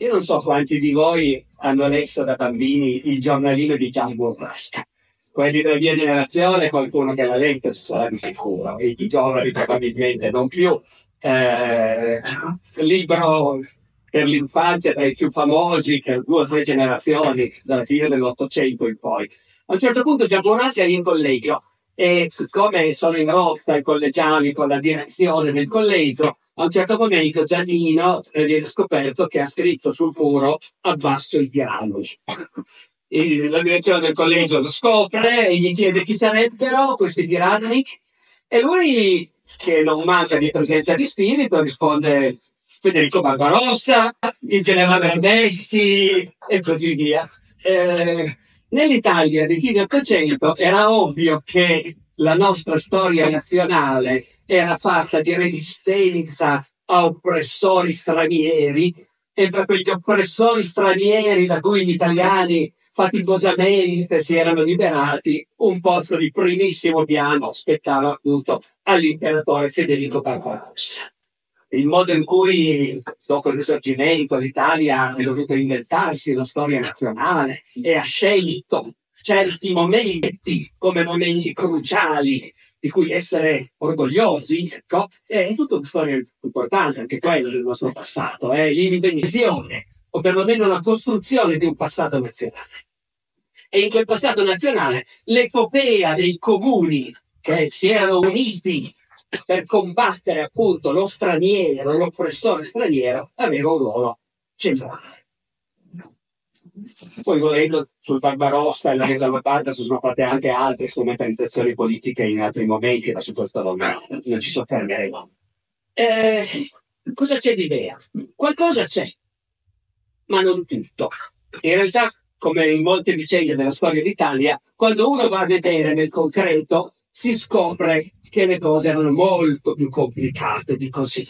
Io non so quanti di voi hanno letto da bambini il giornalino di Django Rasta. Quelli della mia generazione, qualcuno che l'ha letto ci sarà di sicuro, i giovani probabilmente non più. Eh, libro per l'infanzia tra i più famosi per due o tre generazioni dalla fine dell'Ottocento in poi. A un certo punto Django Rasta era in collegio e siccome sono in rotta i collegiali con la direzione del collegio, a un certo momento Giannino viene scoperto che ha scritto sul muro abbasso i piani. E la direzione del collegio lo scopre e gli chiede chi sarebbero questi tiranni e lui, che non manca di presenza di spirito, risponde Federico Barbarossa, il generale Radessi e così via. Eh, nell'Italia fine Ottocento era ovvio che la nostra storia nazionale era fatta di resistenza a oppressori stranieri e fra quegli oppressori stranieri da cui gli italiani faticosamente si erano liberati, un posto di primissimo piano spettava appunto all'imperatore Federico Barbarossa. Il modo in cui dopo il risorgimento l'Italia ha dovuto inventarsi la storia nazionale e ha scelto certi momenti come momenti cruciali di cui essere orgogliosi, ecco, è tutta una storia importante, anche quella del nostro passato, è l'invenzione, o perlomeno la costruzione di un passato nazionale. E in quel passato nazionale l'epopea dei comuni che si erano uniti per combattere appunto lo straniero, l'oppressore straniero, aveva un ruolo centrale. Poi volendo sul Barbarossa e la Resa Lombarda si sono fatte anche altre strumentalizzazioni politiche in altri momenti, ma su questo non, non ci soffermeremo. Eh, cosa c'è di idea? Qualcosa c'è, ma non tutto. In realtà, come in molte vicende della storia d'Italia, quando uno va a vedere nel concreto, si scopre che le cose erano molto più complicate di così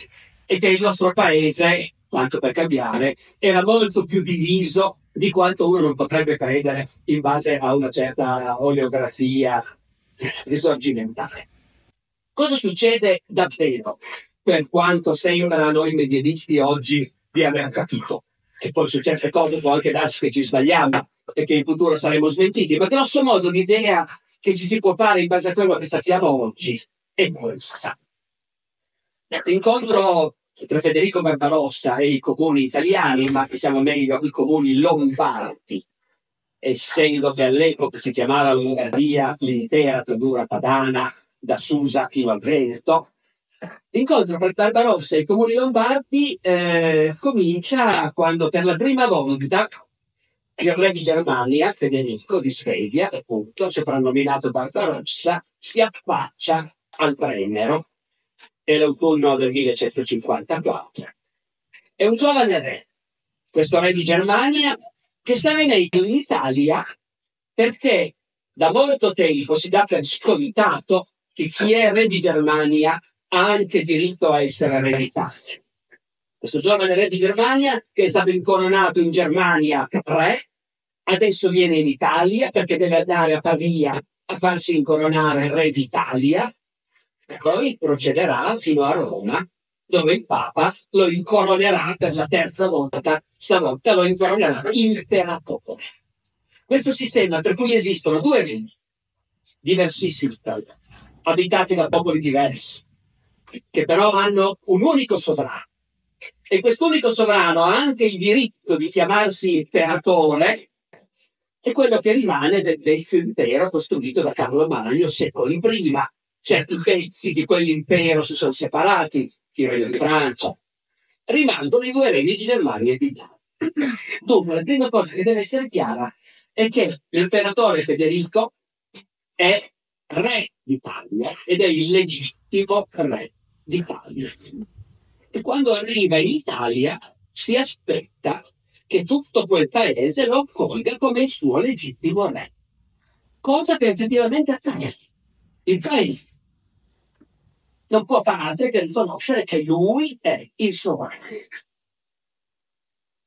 e che il nostro paese, tanto per cambiare, era molto più diviso di quanto uno non potrebbe credere in base a una certa oleografia risorgimentale. Cosa succede davvero per quanto sembra a noi medievisti oggi di aver capito? Che poi su certe cose può anche darsi che ci sbagliamo e che in futuro saremo smentiti, ma grosso modo l'idea che ci si può fare in base a quello che sappiamo oggi è questa. L'incontro tra Federico Barbarossa e i comuni italiani, ma diciamo meglio i comuni lombardi, essendo che all'epoca si chiamava Lombardia l'intera pianura padana da Susa fino al Veneto. L'incontro tra Barbarossa e i comuni lombardi eh, comincia quando per la prima volta il re di Germania, Federico di Svevia, appunto, soprannominato Barbarossa, si affaccia al Brennero è l'autunno del 1154. È un giovane re, questo re di Germania, che sta venendo in Italia perché da molto tempo si dà per scontato che chi è re di Germania ha anche diritto a essere re d'Italia. Questo giovane re di Germania, che è stato incoronato in Germania re, adesso viene in Italia perché deve andare a Pavia a farsi incoronare re d'Italia poi procederà fino a Roma, dove il Papa lo incoronerà per la terza volta, stavolta lo incoronerà imperatore. Questo sistema per cui esistono due regni, diversissimi abitati da popoli diversi, che però hanno un unico sovrano, E quest'unico sovrano ha anche il diritto di chiamarsi imperatore, è quello che rimane del vecchio impero costruito da Carlo Magno secoli prima. Certi pezzi di quell'impero si sono separati, il regno di Francia. Rimangono i due regni di Germania e di Italia. Dunque, la prima cosa che deve essere chiara è che l'imperatore Federico è re d'Italia ed è il legittimo re d'Italia. E quando arriva in Italia si aspetta che tutto quel paese lo accolga come il suo legittimo re. Cosa che effettivamente accade. Il paese non può fare altro che riconoscere che lui è il suo re.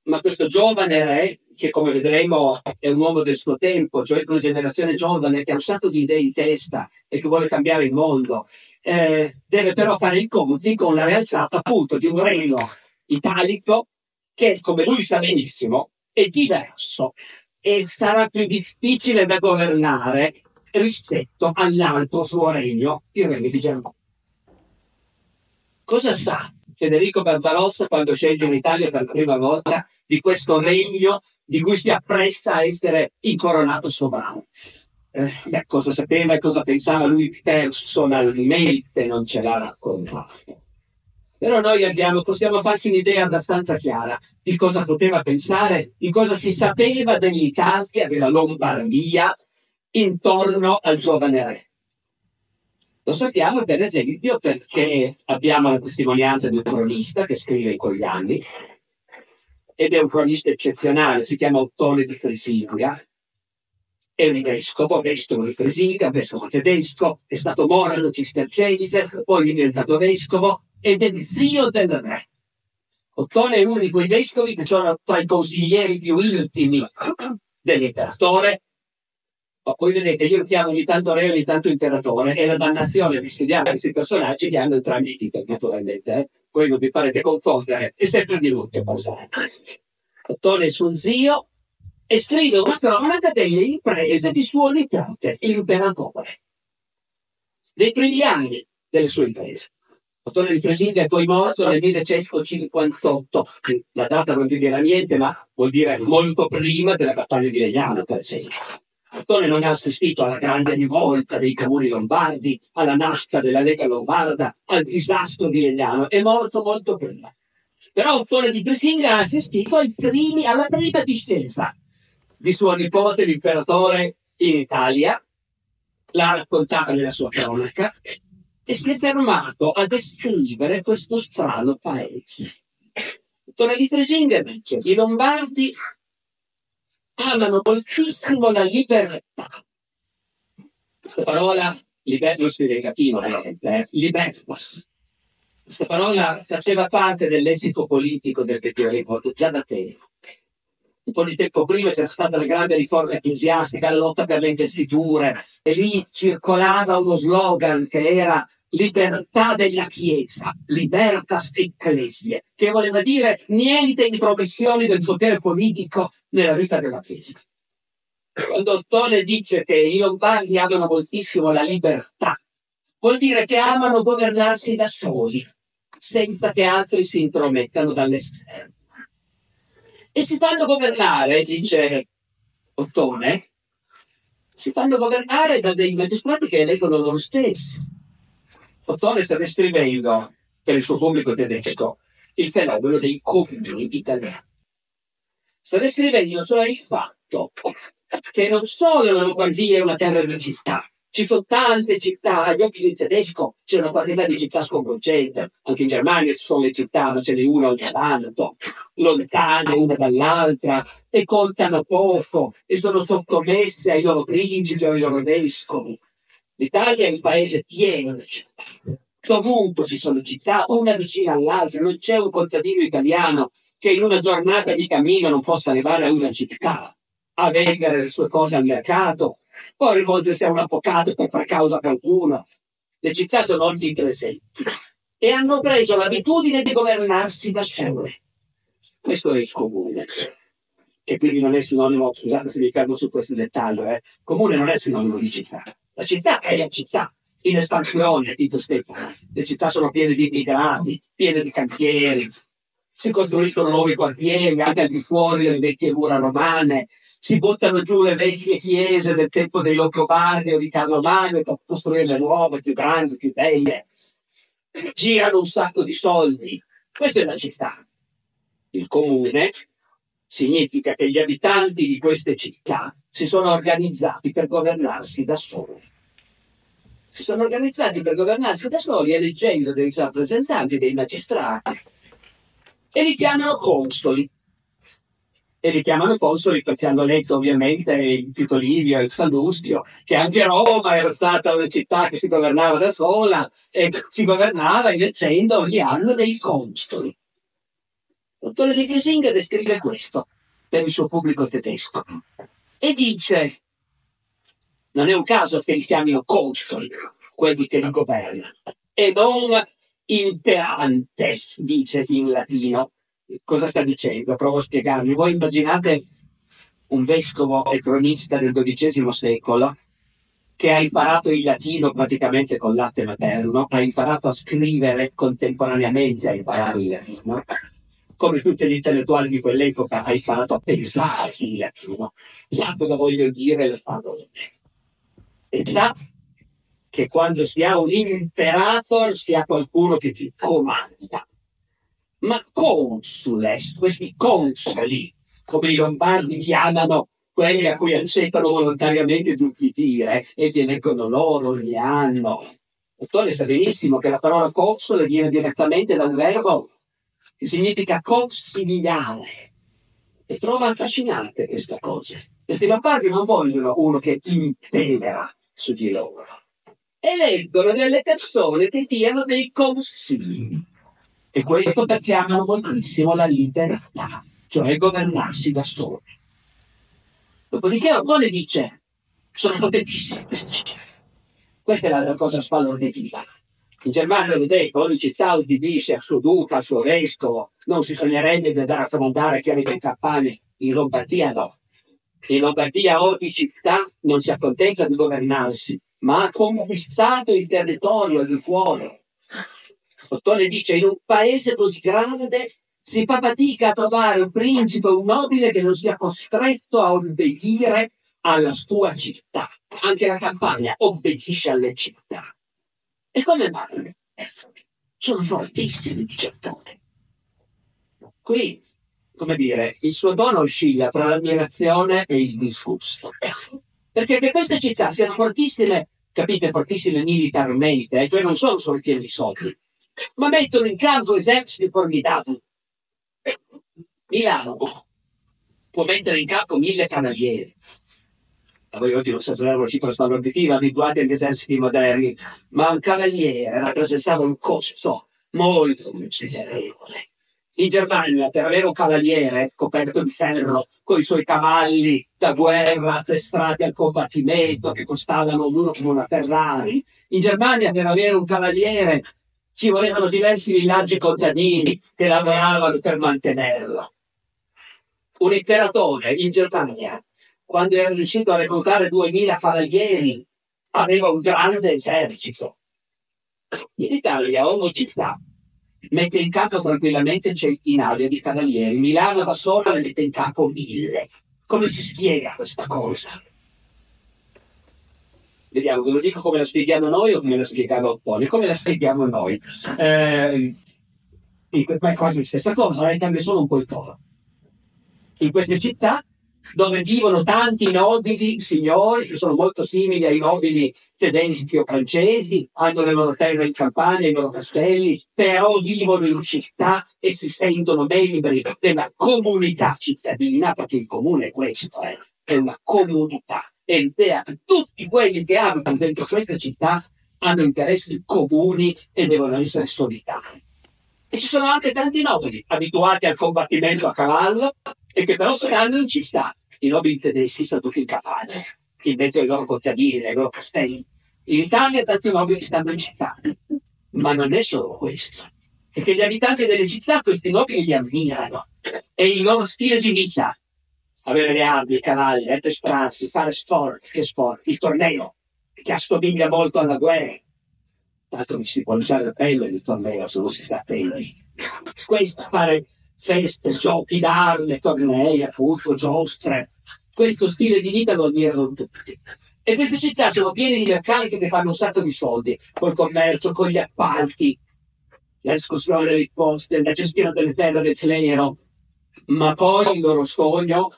Ma questo giovane re, che come vedremo è un uomo del suo tempo, cioè una generazione giovane che ha un sacco di idee in testa e che vuole cambiare il mondo, eh, deve però fare i conti con la realtà appunto di un regno italico che, come lui sa benissimo, è diverso e sarà più difficile da governare rispetto all'altro suo regno, il regno di Germania. Cosa sa Federico Barbarossa quando sceglie l'Italia per la prima volta di questo regno di cui si appresta a essere incoronato sovrano? Eh, cosa sapeva e cosa pensava lui personalmente non ce l'ha raccontato. Però noi abbiamo, possiamo farci un'idea abbastanza chiara di cosa poteva pensare, di cosa si sapeva dell'Italia, della Lombardia, intorno al giovane re. Lo sappiamo per esempio perché abbiamo la testimonianza di un cronista che scrive in quegli anni, ed è un cronista eccezionale, si chiama Ottone di Frisinga, è un vescovo, vescovo di Frisinga, vescovo tedesco, è stato monaco cistercense, poi è diventato vescovo ed è zio del re. Ottone è uno di quei vescovi che sono tra i consiglieri più intimi dell'imperatore. Ma poi vedete, io lo chiamo ogni tanto re, ogni tanto imperatore, e la dannazione di studiare questi personaggi che hanno entrambi i titoli, naturalmente. Eh? Voi non vi farete confondere, è sempre di lui che parlare. Ottone è suo zio e scrive una cronaca delle imprese di suo nipote, l'imperatore, dei primi anni delle sue imprese. Ottone di Fresinga è poi morto nel 1158. La data non vi dirà niente, ma vuol dire molto prima della battaglia di Legnano, per esempio. Ottone non ha assistito alla grande rivolta dei comuni lombardi, alla nascita della Lega Lombarda, al disastro di Legnano. È morto molto prima. Però Ottone di Fresinga ha assistito primi, alla prima discesa di suo nipote, l'imperatore, in Italia. L'ha raccontata nella sua cronaca e si è fermato a descrivere questo strano paese. Torre di Fresinga dice, i Lombardi amano moltissimo la libertà. Questa parola, liber- non si negativo, eh, libertas. Questa parola faceva parte del lessico politico del Medioevo già da tempo. Po' di tempo prima c'era stata la grande riforma ecclesiastica, la lotta per le investiture, e lì circolava uno slogan che era libertà della Chiesa, libertas ecclesie, che voleva dire niente intromissioni del potere politico nella vita della Chiesa. Quando Ottone dice che i Lombardi amano moltissimo la libertà, vuol dire che amano governarsi da soli, senza che altri si intromettano dall'esterno. E si fanno governare, dice Ottone, si fanno governare da dei magistrati che eleggono loro stessi Ottone sta descrivendo per il suo pubblico tedesco il fenomeno dei comuni italiani. Sta descrivendo cioè il fatto che non solo la Lombardia è una terra di città, ci sono tante città, agli occhi del tedesco c'è una quantità di città sconvolgente, anche in Germania ci sono le città, ma ce n'è una ogni tanto, lontane una dall'altra, e contano poco, e sono sottomesse ai loro principi, ai loro vescovi. L'Italia è un paese pieno di città. Dovunque ci sono città, una vicina all'altra, non c'è un contadino italiano che in una giornata di cammino non possa arrivare a una città a vendere le sue cose al mercato, poi rivolgersi a un avvocato per far causa a qualcuno. Le città sono onnipresenti e hanno preso l'abitudine di governarsi da sole. Questo è il comune, che quindi non è sinonimo, scusate se mi fermo su questo dettaglio, eh. comune non è sinonimo di città. La città è la città, in espansione in quest'epoca. Le città sono piene di immigrati, piene di cantieri. si costruiscono nuovi quartieri anche al di fuori delle vecchie mura romane, si buttano giù le vecchie chiese del tempo dei Longobardi o di Carlo Magno per costruirle nuove, più grandi, più belle. Girano un sacco di soldi. Questa è la città. Il comune significa che gli abitanti di queste città si sono organizzati per governarsi da soli. Si sono organizzati per governarsi da soli eleggendo dei rappresentanti, dei magistrati, e li chiamano consoli. E li chiamano consoli perché hanno letto ovviamente il Tito Livio e il Sallustio, che anche Roma era stata una città che si governava da sola e si governava eleggendo ogni anno dei consoli. L'autore di Fiesinga descrive questo per il suo pubblico tedesco e dice non è un caso che li chiamino consoli, quelli che li governano, e non imperantes, dice in latino. Cosa sta dicendo? Provo a spiegarvi. Voi immaginate un vescovo e cronista del XII secolo che ha imparato il latino praticamente con latte materno, ha imparato a scrivere contemporaneamente a imparare il latino, come tutti gli intellettuali di quell'epoca ha imparato a pensare il latino, sa cosa vogliono dire le parole. E sa che quando si ha un imperator si ha qualcuno che ti comanda. Ma consules, questi consoli, come i lombardi chiamano quelli a cui accettano volontariamente di ubbidire e li eleggono loro ogni anno. Dottore sa benissimo che la parola console viene direttamente dal verbo che significa consigliare. E trova affascinante questa cosa. Questi lombardi non vogliono uno che impera su di loro eleggono delle persone che diano dei consigli. E questo perché amano moltissimo la libertà, cioè governarsi da soli. Dopodiché Ottone dice, sono potentissimi questi. Questa è la cosa spalorditiva. In Germania, vedete, ogni città ubbidisce al suo duca, al suo vescovo, non si sognerebbe di andare a comandare chiari dei campane. In Lombardia no. In Lombardia ogni città non si accontenta di governarsi, ma ha conquistato il territorio al cuore. Ottone dice, in un paese così grande si fa fatica a trovare un principe o un nobile che non sia costretto a obbedire alla sua città. Anche la campagna obbedisce alle città. E come mai? Sono fortissimi, dice Ottone. Qui, come dire, il suo dono oscilla tra l'ammirazione e il disgusto. Perché che queste città siano fortissime capite, fortissime militarmente, cioè non sono solo pieni di soldi, ma mettono in campo eserciti formidabili. Milano può mettere in campo mille cavalieri. A voi oggi non sapete la cifra spalorditiva, abituati agli eserciti moderni, ma un cavaliere rappresentava un costo molto considerevole. In Germania, per avere un cavaliere coperto di ferro, con i suoi cavalli da guerra attestrati al combattimento, che costavano l'uno come una Ferrari, in Germania, per avere un cavaliere, ci volevano diversi villaggi contadini che lavoravano per mantenerlo. Un imperatore in Germania, quando era riuscito a reclutare 2000 cavalieri, aveva un grande esercito. In Italia ogni città mette in campo tranquillamente centinaia di cavalieri. Milano da sola ne mette in campo mille. Come si spiega questa cosa? Vediamo, ve lo dico come la spieghiamo noi o come la spiegava Ottone. Come la spieghiamo noi? Eh, ma è quasi la stessa cosa, eh, cambia solo un po' il tono. In queste città dove vivono tanti nobili signori che sono molto simili ai nobili tedeschi o francesi, hanno le loro terre in campagna, i loro castelli, però vivono in città e si sentono membri della comunità cittadina, perché il comune è questo, eh, è una comunità. È l'idea che tutti quelli che abitano dentro questa città hanno interessi comuni e devono essere solidari. E ci sono anche tanti nobili abituati al combattimento a cavallo e che però stanno in città i nobili tedeschi sono tutti in campagna, in mezzo ai loro contadini, ai loro castelli. In Italia tanti nobili stanno in città, ma non è solo questo. È che gli abitanti delle città questi nobili li ammirano e il loro stile di vita, avere le armi, i cavalli, addestrarsi, fare sport, che sport, il torneo, che assomiglia molto alla guerra. Tanto mi si può lasciare la pelle il torneo se non si sta attenti. Questo, fare feste, giochi d'arme, tornei, appunto, giostre. Questo stile di vita lo ammirano tutti. E queste città sono piene di mercanti che fanno un sacco di soldi, col commercio, con gli appalti, la discussione delle imposte, la gestione delle terre del clero. Ma poi il loro sogno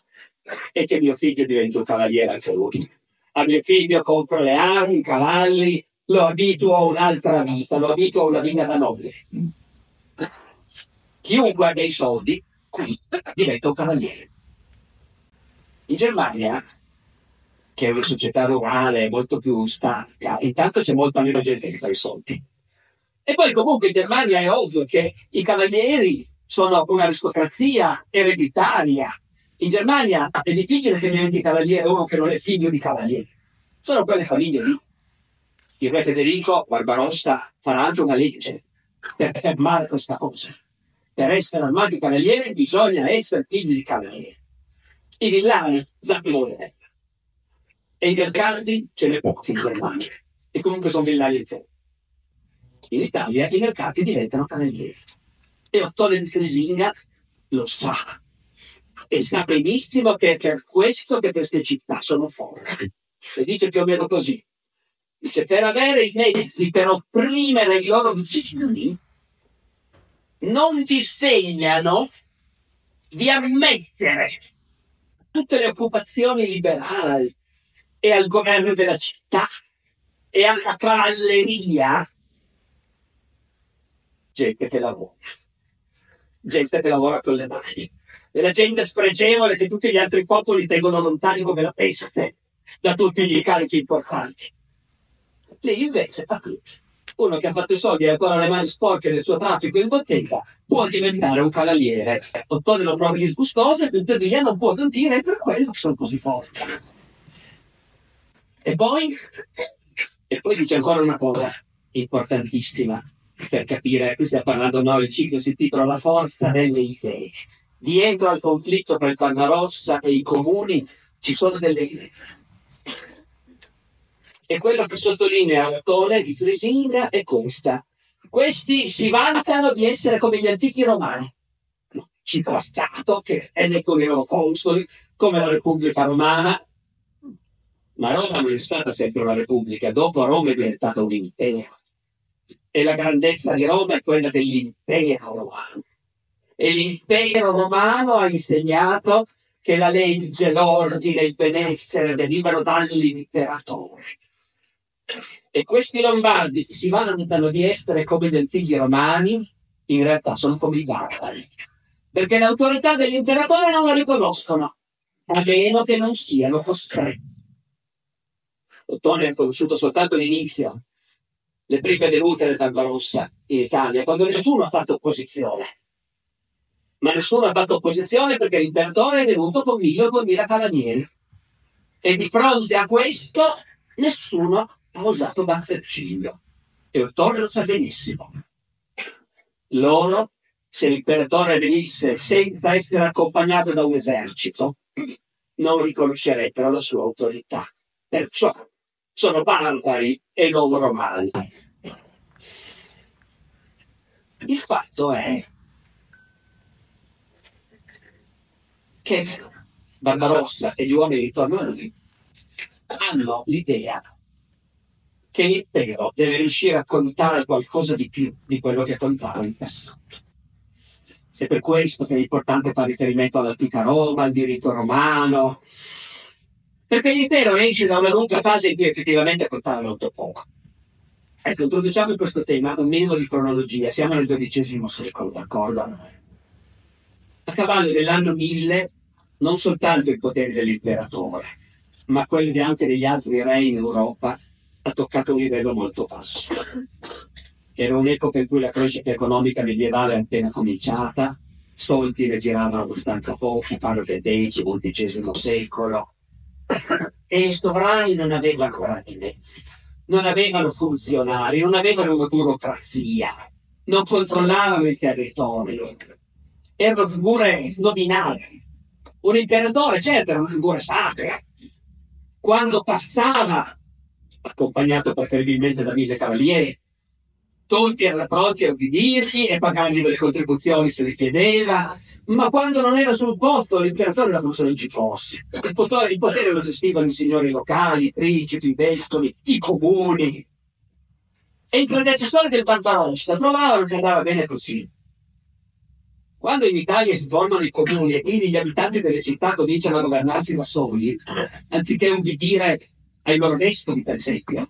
è che mio figlio diventi un cavaliere anche lui. A mio figlio compro le armi, i cavalli, lo abituo a un'altra vita, lo abituo a una vita da nobile. Chiunque abbia i soldi, qui diventa un cavaliere. In Germania, che è una società rurale molto più statica, intanto c'è molta meno gente che fa i soldi. E poi comunque in Germania è ovvio che i cavalieri sono un'aristocrazia ereditaria. In Germania è difficile che diventi cavaliere uno che non è figlio di cavaliere. Sono quelle famiglie lì. Il re Federico Barbarossa farà anche una legge per fermare questa cosa. Per essere armati cavalieri bisogna essere figli di cavalieri. I villani, Zappimone. E i mercanti ce ne pochi in Germania. E comunque sono villani interi. In Italia i mercati diventano cavalieri. E Ottone di Frisinga lo sa. Sa benissimo che è per questo che queste città sono forti. E dice più o meno così. Dice, per avere i mezzi per opprimere i loro vicini, non disegnano di ammettere tutte le occupazioni liberali e al governo della città e alla cavalleria gente che lavora, gente che lavora con le mani, e la gente spregevole che tutti gli altri popoli tengono lontani come la peste da tutti gli incarichi importanti. Lei invece fa così. Uno che ha fatto i soldi e ancora le mani sporche nel suo traffico in bottega può diventare un cavaliere. Ottone lo trova disgustoso e tuttavia non può non dire per quello che sono così forti. E poi, e poi dice ancora una cosa importantissima per capire, qui stiamo parlando noi, il ciclo si intitola La forza delle idee. Dietro al conflitto tra il Barbarossa e i comuni ci sono delle idee. E quello che sottolinea l'autore di Frisinga è questa. Questi si vantano di essere come gli antichi romani. Ciclo Stato, che loro consoli, come la Repubblica Romana. Ma Roma non è stata sempre una Repubblica, dopo Roma è diventata un impero. E la grandezza di Roma è quella dell'impero romano. E l'impero romano ha insegnato che la legge, l'ordine, il benessere derivano dall'imperatore. E questi lombardi che si vantano di essere come gli antichi romani, in realtà sono come i barbari. Perché l'autorità dell'imperatore non la riconoscono, a meno che non siano costretti. Ottone ha conosciuto soltanto l'inizio, le prime vedute del Barbarossa in Italia, quando nessuno ha fatto opposizione. Ma nessuno ha fatto opposizione perché l'imperatore è venuto con mille o duemila cavalieri. E di fronte a questo nessuno ha osato battere ciglio. E Ottone lo sa benissimo. Loro, se l'imperatore venisse senza essere accompagnato da un esercito, non riconoscerebbero la sua autorità. Perciò sono barbari e non romani. Il fatto è che Barbarossa e gli uomini intorno a hanno l'idea che l'impero deve riuscire a contare qualcosa di più di quello che contava in passato. È per questo che è importante fare riferimento all'antica Roma, al diritto romano, perché l'impero esce da una lunga fase in cui effettivamente contava molto poco. Ecco, introduciamo in questo tema un minimo di cronologia. Siamo nel XII secolo, d'accordo? A cavallo dell'anno 1000, non soltanto il potere dell'imperatore, ma quelli anche degli altri re in Europa ha toccato un livello molto basso. Era un'epoca in cui la crescita economica medievale è appena cominciata, soldi ne giravano abbastanza pochi, parlo del X, XI secolo, e i sovrani non avevano grandi mezzi, non avevano funzionari, non avevano una burocrazia, non controllavano il territorio, erano figure nominali. Un imperatore, certo, era una figura sacra. Quando passava, accompagnato preferibilmente da mille cavalieri, tutti erano pronti a ubbidirgli e pagargli delle contribuzioni se le chiedeva, ma quando non era sul posto l'imperatore era come se non ci fosse. Il potere, il potere lo gestivano i signori locali, i principi, i vescovi, i comuni. E i predecessori del Barbarossa trovavano che andava bene così. Quando in Italia si formano i comuni e quindi gli abitanti delle città cominciano a governarsi da soli, anziché ubbidire ai loro vescovi, per esempio,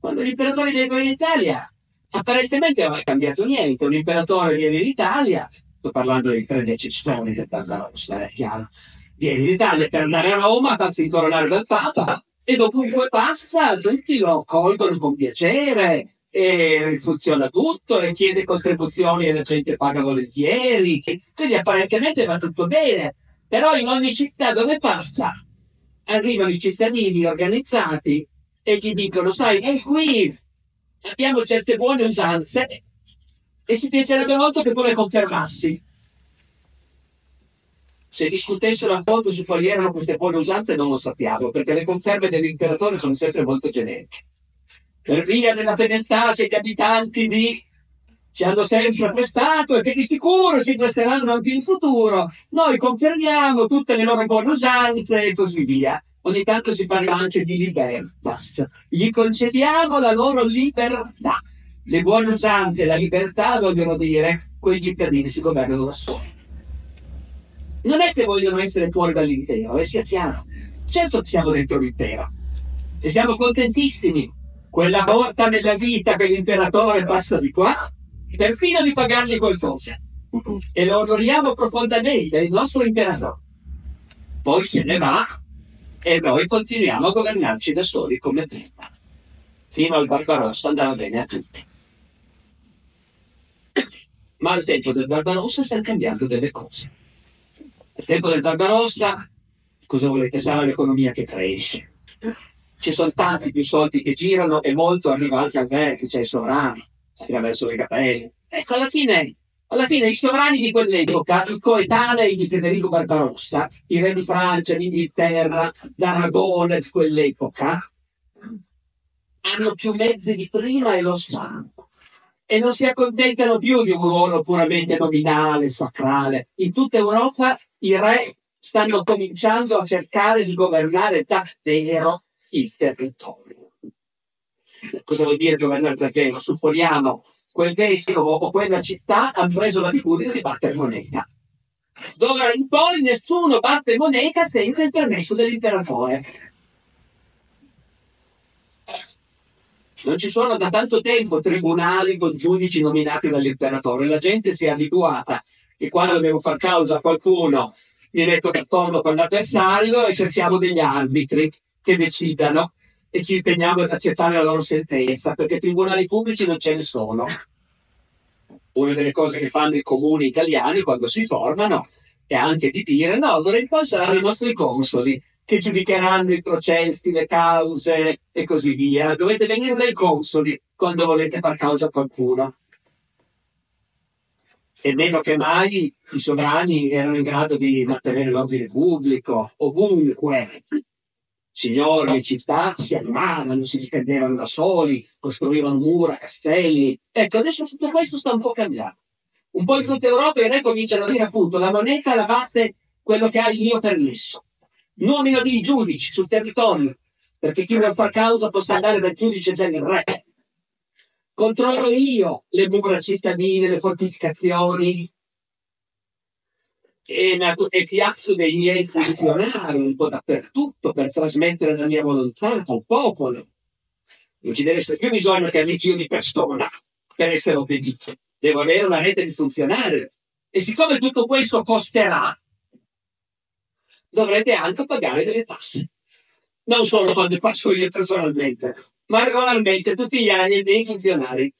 quando gli imperatori vengono in Italia, apparentemente non è cambiato niente. Un imperatore viene in Italia, sto parlando dei predecessori del Barbarossa, è chiaro, viene in Italia per andare a Roma, farsi incoronare dal Papa, e dopo un po' passa, tutti lo accolgono con piacere, e funziona tutto, e chiede contribuzioni e la gente paga volentieri, quindi apparentemente va tutto bene. Però in ogni città dove passa arrivano i cittadini organizzati e gli dicono, sai, è qui abbiamo certe buone usanze e ci piacerebbe molto che tu le confermassi. Se discutessero a fondo su quali erano queste buone usanze non lo sappiamo, perché le conferme dell'imperatore sono sempre molto generiche. Per via della fedeltà che gli abitanti di ci hanno sempre prestato e che di sicuro ci presteranno anche in futuro, noi confermiamo tutte le loro buone usanze e così via ogni tanto si parla anche di libertas. Gli concediamo la loro libertà. Le buone usanze e la libertà vogliono dire quei cittadini si governano da soli. Non è che vogliono essere fuori dall'impero, e sia chiaro. Certo che siamo dentro l'impero e siamo contentissimi. Quella volta nella vita che l'imperatore passa di qua, perfino di pagargli qualcosa. E lo onoriamo profondamente, il nostro imperatore. Poi se ne va e noi continuiamo a governarci da soli come prima. Fino al Barbarossa andava bene a tutti. Ma al tempo del Barbarossa stanno cambiando delle cose. Al tempo del Barbarossa, cosa volete? Sarà l'economia che cresce. Ci sono tanti più soldi che girano e molto arriva anche al vertice, ai sovrani, attraverso i capelli. Ecco, alla fine alla fine i sovrani di quell'epoca, i coetanei di Federico Barbarossa, i re di Francia, d'Inghilterra, d'Aragone di quell'epoca, hanno più mezzi di prima e lo sanno. E non si accontentano più di un ruolo puramente nominale, sacrale. In tutta Europa i re stanno cominciando a cercare di governare davvero il territorio. Cosa vuol dire governare davvero? Supponiamo quel vescovo o quella città hanno preso l'abitudine di battere moneta. D'ora in poi nessuno batte moneta senza il permesso dell'imperatore. Non ci sono da tanto tempo tribunali con giudici nominati dall'imperatore. La gente si è abituata che quando devo far causa a qualcuno mi metto d'accordo con l'avversario e cerchiamo degli arbitri che decidano e ci impegniamo ad accettare la loro sentenza, perché tribunali pubblici non ce ne sono. Una delle cose che fanno i comuni italiani quando si formano è anche di dire no, d'ora in poi saranno i nostri consoli che giudicheranno i processi, le cause e così via. Dovete venire dai consoli quando volete far causa a qualcuno. E meno che mai i sovrani erano in grado di mantenere l'ordine pubblico ovunque signori e città si animavano, si difendevano da soli, costruivano mura, castelli. Ecco, adesso tutto questo sta un po' cambiando. Un po' in tutta Europa i re cominciano a dire appunto la moneta la batte quello che ha il mio permesso. Nomino di giudici sul territorio, perché chi vuole far causa possa andare dal giudice del re. Controllo io le mura cittadine, le fortificazioni, e, e piazzo dei miei funzionari un po' dappertutto per trasmettere la mia volontà al popolo. Non ci deve essere più bisogno che io di persona per essere obbedito. Devo avere una rete di funzionari. E siccome tutto questo costerà, dovrete anche pagare delle tasse. Non solo quando faccio io personalmente, ma regolarmente tutti gli anni dei funzionari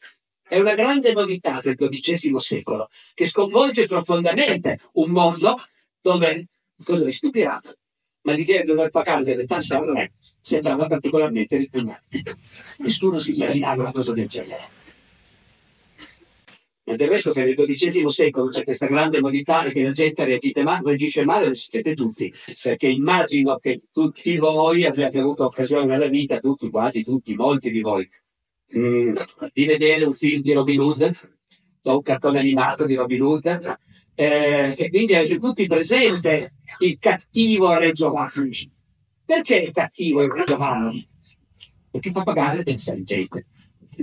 è una grande novità del XII secolo che sconvolge profondamente un mondo dove, cosa vi stupirà, ma l'idea di dover pagare delle tasse al re sembrava particolarmente ripugnante. Nessuno si immaginava una cosa del genere. Ma del resto che nel XII secolo c'è questa grande novità che la gente reagisce male, reagisce male, lo siete tutti, perché immagino che tutti voi abbiate avuto occasione nella vita, tutti, quasi tutti, molti di voi, mm, di vedere un film di Robin Hood, o un cartone animato di Robin Hood, eh, e quindi avete tutti presente il cattivo Re Giovanni. Perché è cattivo il Re Giovanni? Perché fa pagare le gente.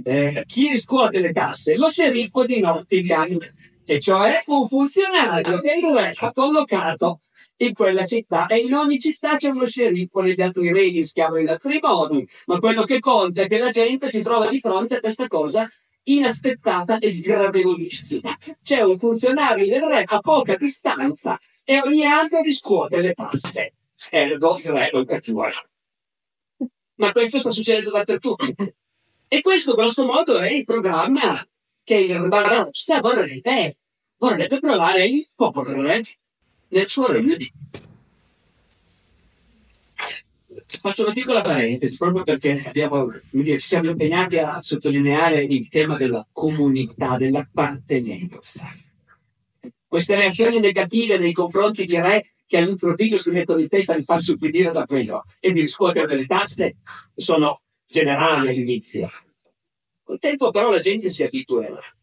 Eh, chi riscuote le tasse? Lo sceriffo di Nottingham, e cioè un funzionario che il re ha collocato in quella città e in ogni città c'è uno sceriffo, negli altri regni si chiamano i matrimoni, ma quello che conta è che la gente si trova di fronte a questa cosa inaspettata e sgradevolissima. C'è un funzionario del re a poca distanza e ogni anno riscuote le tasse. Ergo il re non cattura. Ma questo sta succedendo dappertutto. E questo grosso modo è il programma che il Barbarossa vorrebbe, vorrebbe provare a imporre nel suo regno di Faccio una piccola parentesi proprio perché abbiamo, dire, siamo impegnati a sottolineare il tema della comunità, dell'appartenenza. Queste reazioni negative nei confronti di re che all'improvviso si mettono in testa di farsi ubbidire da quello e di riscuotere delle tasse sono generali all'inizio. Col tempo però la gente si abituerà.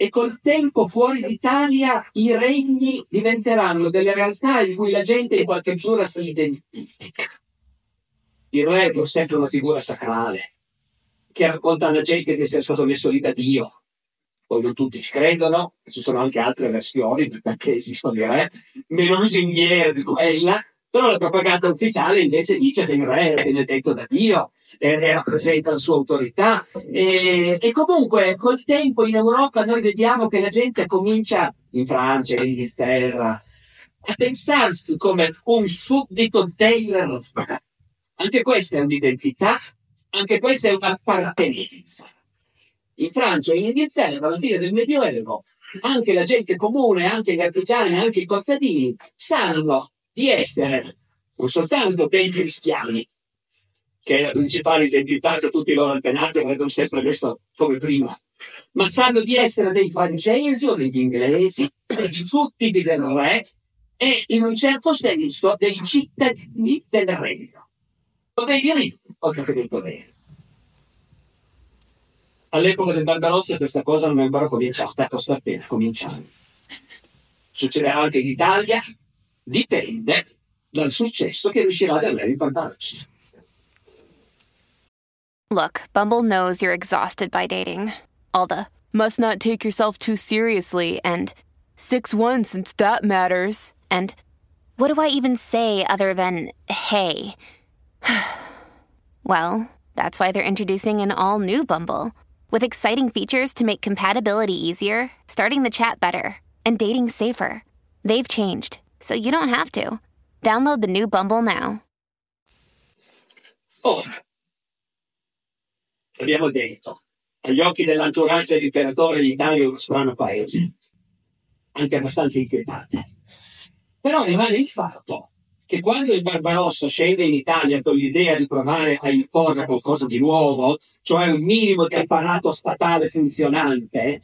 E col tempo fuori d'Italia i regni diventeranno delle realtà in cui la gente in qualche misura si identifica. Il re è sempre una figura sacrale che racconta alla gente di essere stato messo lì da Dio. Poi non tutti ci credono, ci sono anche altre versioni perché esistono i re meno lusinghiere di quella, però la propaganda ufficiale invece dice che il re è benedetto da Dio e rappresenta la sua autorità. E, e, comunque col tempo in Europa noi vediamo che la gente comincia, in Francia, in Inghilterra, a pensarsi come un suddito del re anche questa è un'identità, anche questa è un'appartenenza. In Francia e in Inghilterra, alla fine del Medioevo, anche la gente comune, anche gli artigiani, anche i contadini, sanno di essere non soltanto dei cristiani, che è la principale identità che tutti i loro antenati avrebbero sempre visto come prima, ma sanno di essere dei francesi o degli inglesi, dei sudditi del re e in un certo senso dei cittadini del regno. Poverini, ho capito bene. All'epoca del Barbarossa questa cosa non è ancora cominciata, ecco sta appena cominciando. Succederà anche in Italia, dipende dal successo che riuscirà ad avere. Look, Bumble knows you're exhausted by dating. All the must not take yourself too seriously and 6-1 since that matters. And what do I even say other than hey? well, that's why they're introducing an all new Bumble with exciting features to make compatibility easier, starting the chat better, and dating safer. They've changed, so you don't have to. Download the new Bumble now. Ora, abbiamo detto, agli occhi dell'entourage dell'imperatore l'Italia è uno strano paese, anche abbastanza inquietante. Però rimane il fatto che quando il Barbarossa scende in Italia con l'idea di provare a imporre qualcosa di nuovo, cioè un minimo di apparato statale funzionante,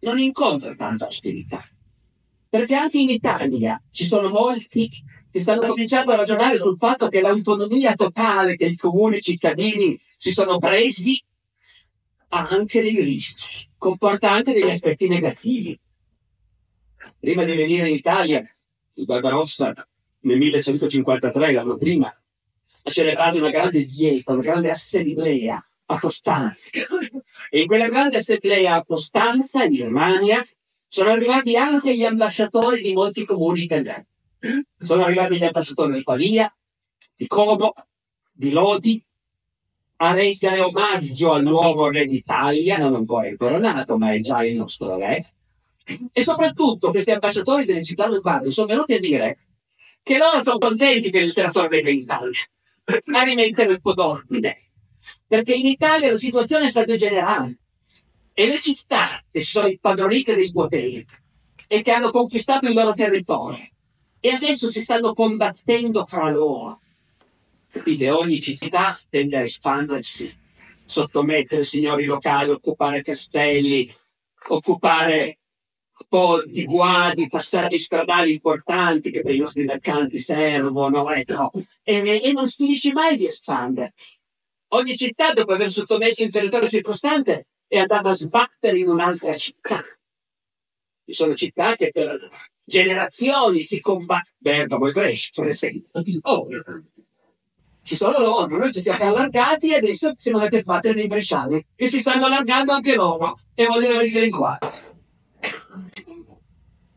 non incontra tanta ostilità. Perché anche in Italia ci sono molti che stanno cominciando a ragionare sul fatto che l'autonomia totale che i comuni cittadini si sono presi ha anche dei rischi, comporta anche degli aspetti negativi. Prima di venire in Italia, il Barbarossa nel 1153, l'anno prima, a celebrare una grande dieta, una grande assemblea a Costanza. E in quella grande assemblea a Costanza, in Germania, sono arrivati anche gli ambasciatori di molti comuni italiani. Sono arrivati gli ambasciatori di Pavia, di Como, di Lodi, a rendere omaggio al nuovo re d'Italia, non ancora incoronato, ma è già il nostro re. E soprattutto questi ambasciatori delle città del Valle sono venuti a dire che loro sono contenti che il literatore venga in Italia, ma rimettere un po' d'ordine. Perché in Italia la situazione è stata generale. E le città che si sono impadronite dei poteri e che hanno conquistato il loro territorio e adesso si stanno combattendo fra loro. Capite? Ogni città tende a espandersi, sottomettere signori locali, occupare castelli, occupare ponti, guadi, passaggi stradali importanti che per i nostri mercanti servono, ecco. e, e non si finisce mai di espandere. Ogni città, dopo aver sottomesso il territorio circostante, è andata a sbattere in un'altra città. Ci sono città che per generazioni si combattono. Bergamo e Brescia, per esempio. Oh, ci sono loro, noi ci siamo allargati e adesso siamo andati a sbattere dei bresciani, che si stanno allargando anche loro e vogliono venire qua.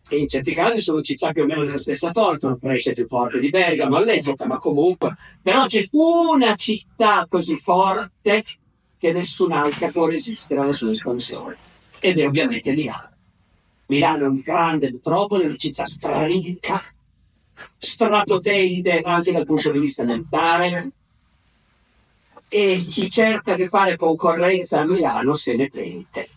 E in certi casi sono città più o meno della stessa forza, non Brescia è più forte di Bergamo all'epoca, ma comunque. Però c'è una città così forte che nessun'altra può resistere alla sua espansione. Ed è ovviamente Milano. Milano è un grande metropoli, una città straricca, strapotente anche dal punto di vista mentale, e chi cerca di fare concorrenza a Milano se ne pente.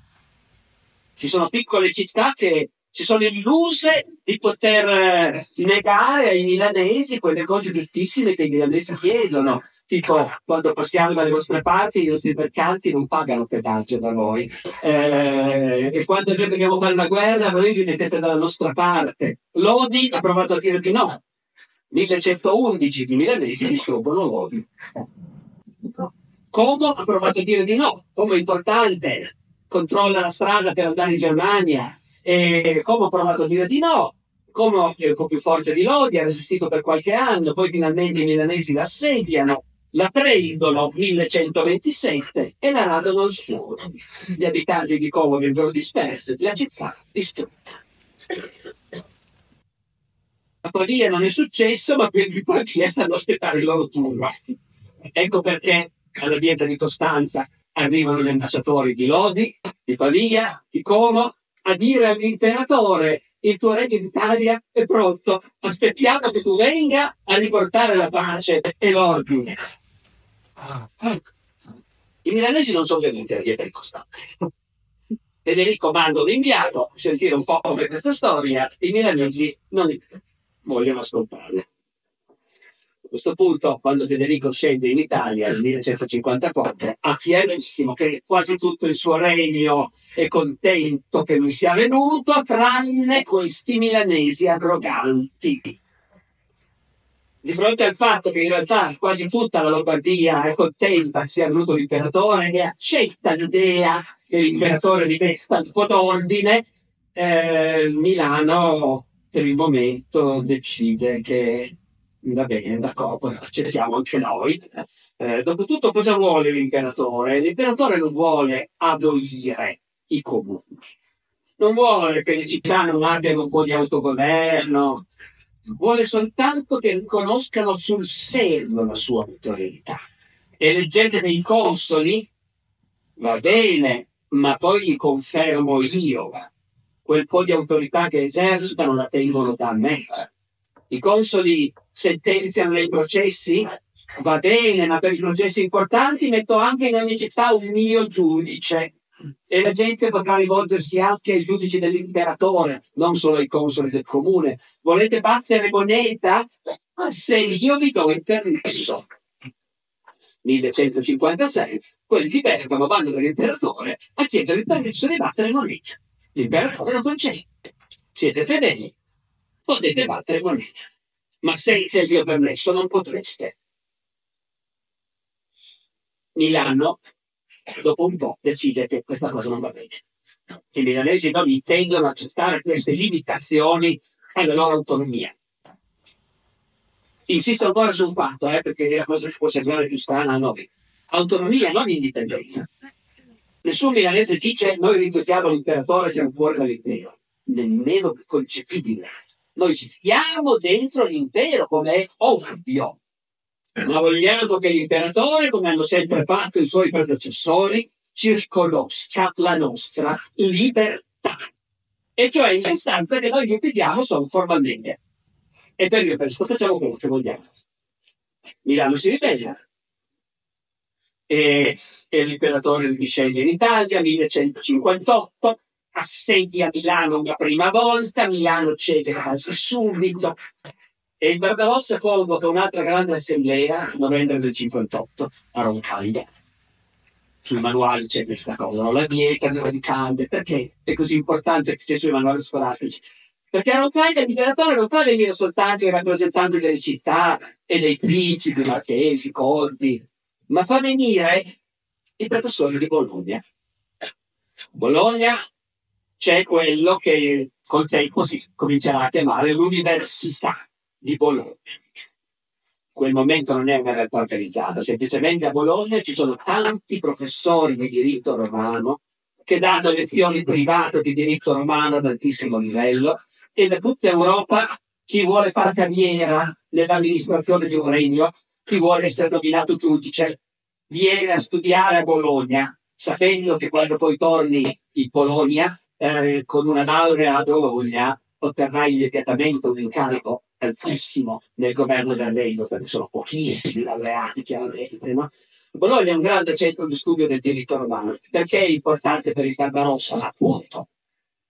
Ci sono piccole città che si sono illuse di poter eh, negare ai milanesi quelle cose giustissime che i milanesi chiedono. Tipo, quando passiamo dalle vostre parti, i nostri mercanti non pagano pedaggio da voi. Eh, e quando noi dobbiamo fare la guerra, voi vi mettete dalla nostra parte. Lodi ha provato a dire di no. 1111 i milanesi distruggono Lodi. Como ha provato a dire di no. Como è importante, controlla la strada per andare in Germania. E Como ha provato a dire di no. Como è un po' più forte di Lodi, ha resistito per qualche anno, poi finalmente i milanesi la assediano la prendono 1127 e la radono al suolo. Gli abitanti di Como vengono dispersi, la città distrutta. A Pavia non è successo, ma quelli di Pavia stanno aspettando il loro turno. Ecco perché alla dieta di Costanza arrivano gli ambasciatori di Lodi, di Pavia, di Como, a dire all'imperatore il tuo regno d'Italia è pronto, aspettiamo che tu venga a riportare la pace e l'ordine. I milanesi non sono venuti alla dieta di Costanza. Federico manda un inviato a sentire un po' come questa storia, i milanesi non vogliono ascoltarla. A questo punto, quando Federico scende in Italia nel 1154, ha chiarissimo che quasi tutto il suo regno è contento che lui sia venuto, tranne questi milanesi arroganti di fronte al fatto che in realtà quasi tutta la Lombardia è contenta che sia venuto l'imperatore e accetta l'idea che l'imperatore rimetta un po' d'ordine, eh, Milano per il momento decide che va bene, d'accordo, accettiamo anche noi. Eh, dopotutto cosa vuole l'imperatore? L'imperatore non vuole abolire i comuni, non vuole che le città non abbiano un po' di autogoverno, vuole soltanto che riconoscano sul serio la sua autorità. Eleggete dei consoli, va bene, ma poi li confermo io. Quel po' di autorità che esercitano la tengono da me. I consoli sentenziano nei processi, va bene, ma per i processi importanti metto anche in ogni città un mio giudice e la gente potrà rivolgersi anche ai giudici dell'imperatore, non solo ai consoli del comune. Volete battere moneta? Se io vi do il permesso. 1156, quelli di Bergamo vanno dall'imperatore a chiedere il permesso di battere moneta. L'imperatore lo concede. Siete fedeli? Potete battere moneta. Ma senza il mio permesso non potreste. Milano dopo un po' decide che questa cosa non va bene. I milanesi non intendono accettare queste limitazioni alla loro autonomia. Insisto ancora su un fatto, eh, perché è la cosa che può sembrare più strana a noi. Autonomia, non indipendenza. Nessun milanese dice noi rifiutiamo l'imperatore, siamo fuori dall'impero. Nemmeno concepibile. Noi stiamo dentro l'impero, come è ovvio ma vogliamo che l'imperatore, come hanno sempre fatto i suoi predecessori, ci riconosca la nostra libertà. E cioè, in sostanza, che noi gli impediamo solo formalmente. E per io questo facciamo quello che vogliamo. Milano si ribella. E, e l'imperatore discende in Italia, 1158, assedia Milano una prima volta, Milano cede quasi subito, e il Barbarossa convoca un'altra grande assemblea, novembre del 58, a Roncaglia. Sui manuali c'è questa cosa, non la vieta di Roncaglia. Perché è così importante che c'è sui manuali scolastici? Perché a Roncaglia l'imperatore non fa venire soltanto i rappresentanti delle città e dei principi, marchesi, conti, ma fa venire i professori di Bologna. Bologna c'è quello che col tempo si comincerà a chiamare l'Università di Bologna. Quel momento non è una realtà organizzata, semplicemente a Bologna ci sono tanti professori di diritto romano che danno lezioni private di diritto romano ad altissimo livello e da tutta Europa chi vuole fare carriera nell'amministrazione di un regno, chi vuole essere nominato giudice, viene a studiare a Bologna, sapendo che quando poi torni in Polonia eh, con una laurea a Bologna otterrai immediatamente un incarico altissimo nel governo del regno, perché sono pochissimi laureati chiaramente, no? Bologna è un grande centro di studio del diritto romano. Perché è importante per il Barbarossa? Appunto,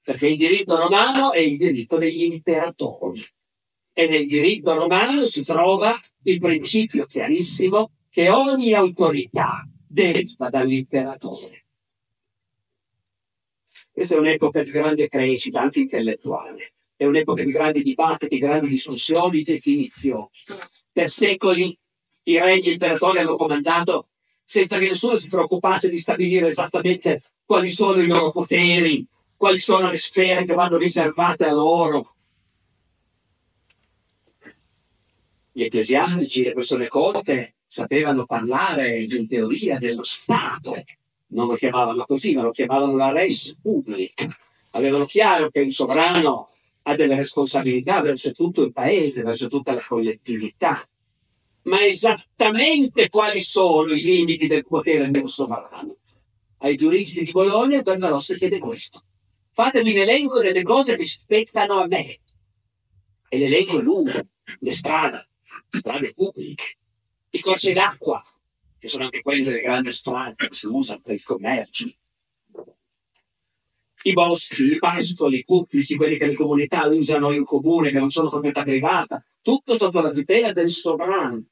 perché il diritto romano è il diritto degli imperatori. E nel diritto romano si trova il principio chiarissimo che ogni autorità deriva dall'imperatore. Questa è un'epoca di grande crescita, anche intellettuale. È un'epoca di grandi dibattiti, grandi discussioni, definizioni. Per secoli i re e gli imperatori hanno comandato senza che nessuno si preoccupasse di stabilire esattamente quali sono i loro poteri, quali sono le sfere che vanno riservate a loro. Gli ecclesiastici, le persone colte, sapevano parlare in teoria dello Stato, non lo chiamavano così, ma lo chiamavano la res publica. Avevano chiaro che il sovrano ha delle responsabilità verso tutto il paese, verso tutta la collettività ma esattamente quali sono i limiti del potere dello sovrano. Ai giuristi di Bologna Barbarossa chiede questo. Fatemi l'elenco delle cose che spettano a me. E l'elenco è lungo. Le strade, strade pubbliche, i corsi d'acqua, che sono anche quelli delle grandi strade che si usano per il commercio, i boschi, i pascoli pubblici, quelli che le comunità usano in comune, che non sono proprietà privata, tutto sotto la tutela del sovrano.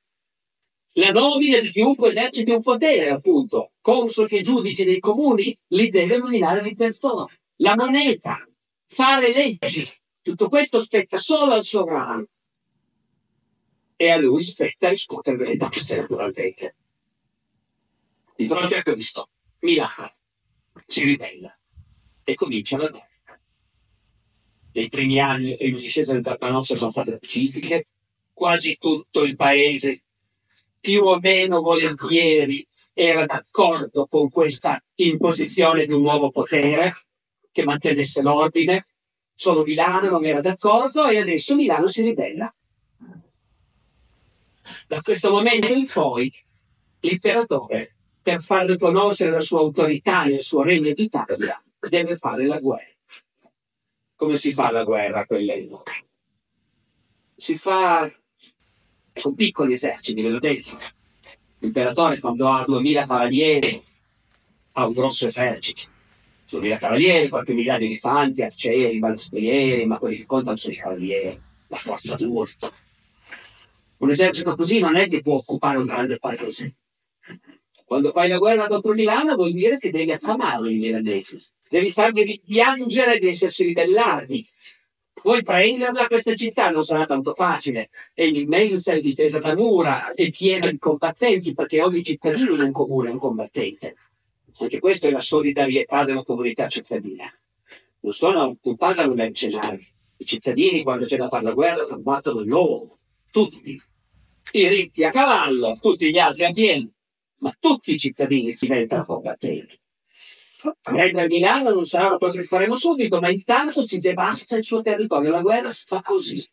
La nomina di chiunque eserciti un potere, appunto, consoli e giudici dei comuni, li deve nominare l'imperatore. La moneta, fare leggi, tutto questo spetta solo al sovrano. E a lui spetta riscuotere le tasse, naturalmente. Di fronte a questo, Milano si ribella e comincia la guerra. Nei primi anni, le prime discese del Barbarossa sono state pacifiche, quasi tutto il paese più o meno volentieri era d'accordo con questa imposizione di un nuovo potere che mantenesse l'ordine. Solo Milano non era d'accordo e adesso Milano si ribella. Da questo momento in poi l'imperatore, per far riconoscere la sua autorità nel suo regno d'Italia, deve fare la guerra. Come si fa la guerra a quell'epoca? Si fa con piccoli eserciti, ve l'ho detto. L'imperatore quando ha 2000 cavalieri ha un grosso esercito. 2000 cavalieri, qualche migliaio di elefanti, arcieri, balistrieri, ma quelli che contano sono i cavalieri, la forza d'urto. Un esercito così non è che può occupare un grande paese. Quando fai la guerra contro Milano vuol dire che devi affamarli i milanesi. Devi farli piangere di essersi ribellati, poi prenderla questa città non sarà tanto facile, è immensa e difesa da mura e piena di combattenti perché ogni cittadino in un comune è un combattente. Anche questa è la solidarietà della comunità cittadina. Non sono, non parlano mercenari. I cittadini quando c'è da fare la guerra combattono loro, tutti. I ricchi a cavallo, tutti gli altri a piedi, ma tutti i cittadini diventano combattenti. Prendere Milano non sarà una cosa che faremo subito, ma intanto si devasta il suo territorio. La guerra si fa così.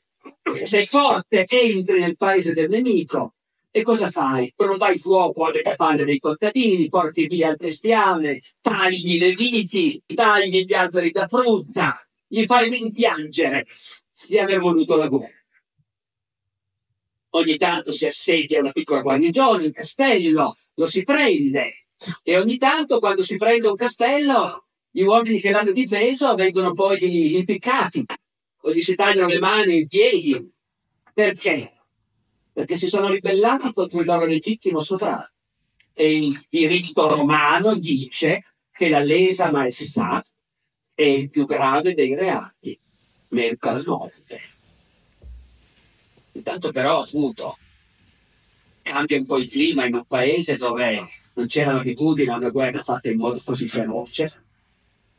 Sei forte, entri nel paese del nemico e cosa fai? Provai fuoco alle capanne dei contadini, porti via il bestiame, tagli le viti, tagli gli alberi da frutta, gli fai rimpiangere di aver voluto la guerra. Ogni tanto si assedia una piccola guarnigione, un castello, lo si prende, e ogni tanto, quando si prende un castello, gli uomini che l'hanno difeso vengono poi impiccati, o gli si tagliano le mani, i piedi. Perché? Perché si sono ribellati contro il loro legittimo sovrano. E il diritto romano dice che la lesa maestà è il più grave dei reati, merca la morte. Intanto però, appunto, cambia un po' il clima in un paese dove non c'erano abitudini a una guerra fatta in modo così feroce.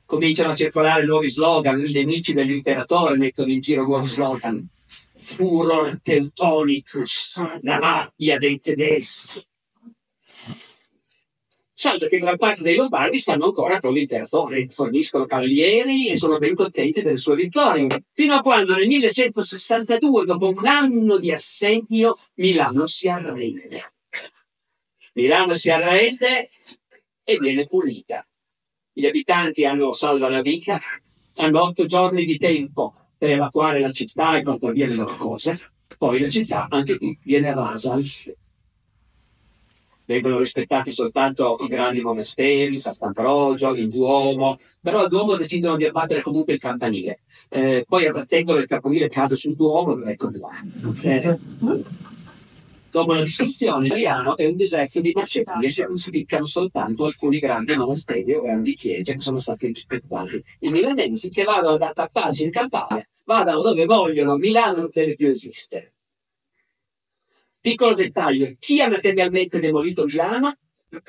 Cominciano a circolare nuovi slogan, i nemici dell'imperatore mettono in giro nuovi slogan. Furor teutonicus, la rabbia dei tedeschi. Salvo che gran parte dei Lombardi stanno ancora con l'imperatore, forniscono cavalieri e sono ben contenti delle sue vittorie. Fino a quando nel 1162, dopo un anno di assedio, Milano si arrende. Milano si arrende e viene pulita. Gli abitanti hanno salva la vita, hanno otto giorni di tempo per evacuare la città e portare via le loro cose. Poi la città, anche qui, viene rasa al vengono rispettati soltanto i grandi monasteri, Sant'Ambrogio, il Duomo, però il Duomo decidono di abbattere comunque il campanile. Eh, poi abbattendo il campanile cade sul Duomo ecco là. Eh. Dopo la distruzione italiano è un deserto di marciapiedi cioè non si piccano soltanto alcuni grandi monasteri o grandi chiese che sono stati rispettati. I milanesi che vadano ad attaccarsi in campagna vadano dove vogliono, Milano non deve più esistere. Piccolo dettaglio, chi ha materialmente demolito Milano?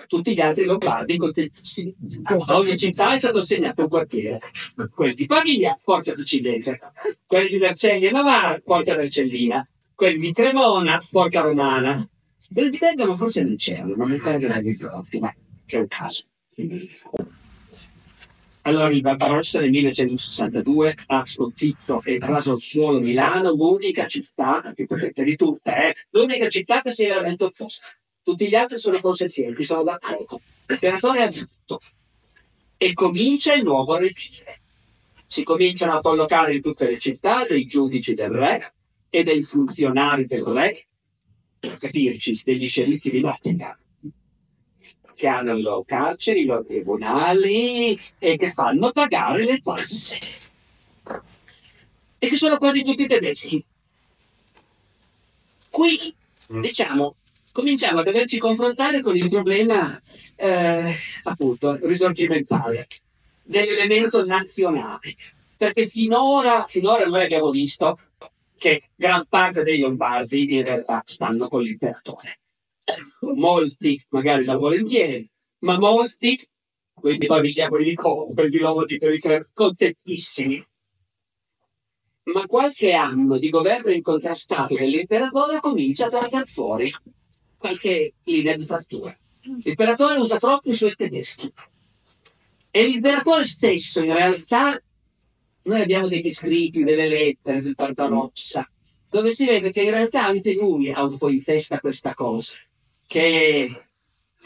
Tutti gli altri lombardi contentissimi. Ogni città è stato assegnato un quartiere. Quelli di Pavia, Porta Sicilese. Quelli di Vercelli e Novara, Porta Vercellina. Quelli di Cremona, Porta Romana. Di Bergamo forse non c'erano, non mi pare che la ricordi, ma è un caso. Allora il Barbarossa nel 1162 ha sconfitto e raso al suolo Milano, l'unica città, più perfetta di tutte, eh, l'unica città che si è veramente opposta. Tutti gli altri sono consenzienti, sono d'accordo. L'imperatore ha vinto. E comincia il nuovo regime. Si cominciano a collocare in tutte le città dei giudici del re e dei funzionari del re, per capirci, degli sceriffi di Nottingham che hanno i loro carceri, i loro tribunali e che fanno pagare le tasse. E che sono quasi tutti tedeschi. Qui, mm. diciamo, cominciamo a doverci confrontare con il problema, eh, appunto, risorgimentale, dell'elemento nazionale. Perché finora, finora noi abbiamo visto che gran parte dei Lombardi in realtà stanno con l'imperatore molti magari la volentieri, ma molti, quelli di Paviglia, quelli Como, quelli di quelli contentissimi. Ma qualche anno di governo incontrastato dell'imperatore comincia a trarre fuori qualche linea di frattura. L'imperatore usa troppo i suoi tedeschi. E l'imperatore stesso, in realtà, noi abbiamo degli scritti, delle lettere del Barbarossa, dove si vede che in realtà anche lui ha un po' in testa questa cosa che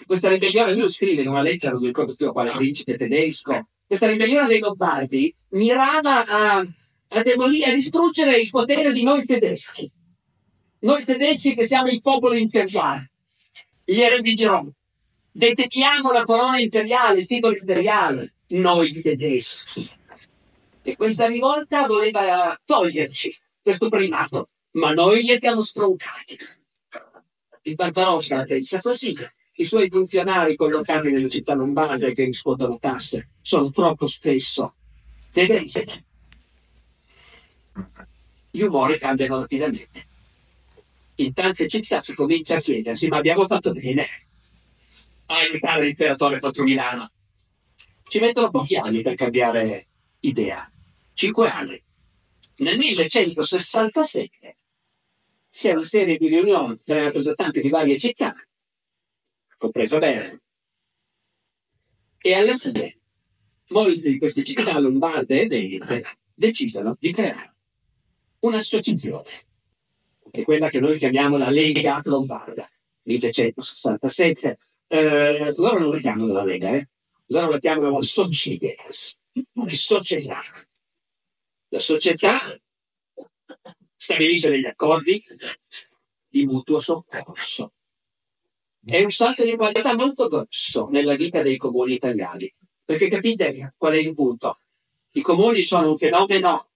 questa ribellione, lui scrive in una lettera, non ricordo più a quale principe tedesco, questa ribellione dei Lombardi mirava a, a demolire, a distruggere il potere di noi tedeschi. Noi tedeschi che siamo il popolo imperiale, gli eredi di Roma. Deteniamo la corona imperiale, il titolo imperiale, noi tedeschi. E questa rivolta voleva toglierci questo primato, ma noi gli abbiamo stroncati il Barbarossa pensa così. I suoi funzionari collocati nelle città lombarde che riscuotono tasse sono troppo spesso tedeschi. Gli umori cambiano rapidamente. In tante città si comincia a chiedersi, ma abbiamo fatto bene a aiutare l'imperatore contro Milano. Ci mettono pochi anni per cambiare idea. Cinque anni. Nel 1167 c'è una serie di riunioni tra i rappresentanti di varie città, compreso Bergamo. E alla fine molte di queste città lombarde e venete decidono di creare un'associazione, che è quella che noi chiamiamo la Lega Lombarda, 1167. Eh, loro non la chiamano la Lega, eh? loro la chiamano Societas, società. La società stabilisce degli accordi di mutuo soccorso. È un salto di qualità molto grosso nella vita dei comuni italiani, perché capite qual è il punto? I comuni sono un fenomeno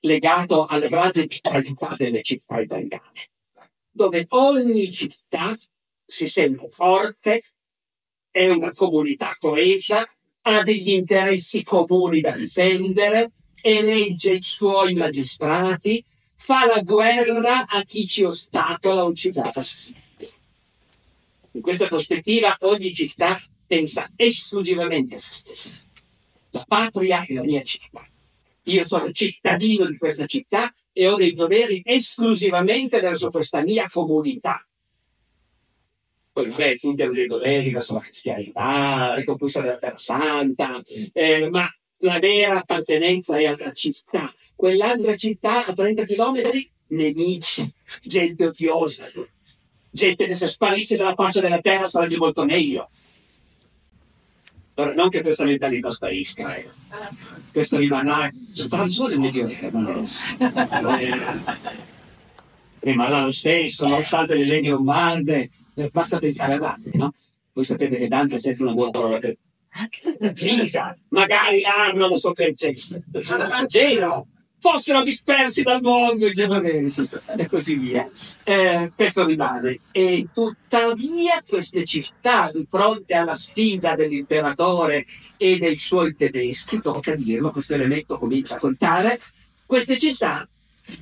legato alla grande vitalità delle città italiane, dove ogni città si sente forte, è una comunità coesa, ha degli interessi comuni da difendere, elegge i suoi magistrati, fa la guerra a chi ci ostacola o ci dà fastidio. In questa prospettiva ogni città pensa esclusivamente a se stessa. La patria è la mia città. Io sono cittadino di questa città e ho dei doveri esclusivamente verso questa mia comunità. Poi vabbè, tutti hanno dei doveri verso la cristianità, la riconquista della Terra Santa, eh, ma la vera appartenenza è alla città. Quell'altra città a 30 chilometri, nemici, gente odiosa, gente che se sparisse dalla faccia della terra sarebbe molto meglio. Ora, non che questa mentalità sparisca, eh. questo rimarrà, soprattutto nel Medioevo, rimarrà lo stesso, nonostante le leggi lombarde, eh, basta pensare a Dante, no? Voi sapete che Dante è sempre una buona parola per Lisa, magari l'anno lo so che Genova, fossero dispersi dal mondo i genovesi e così via. Eh, questo rimane. E tuttavia queste città, di fronte alla sfida dell'imperatore e dei suoi tedeschi, tocca dirlo, questo elemento comincia a contare, queste città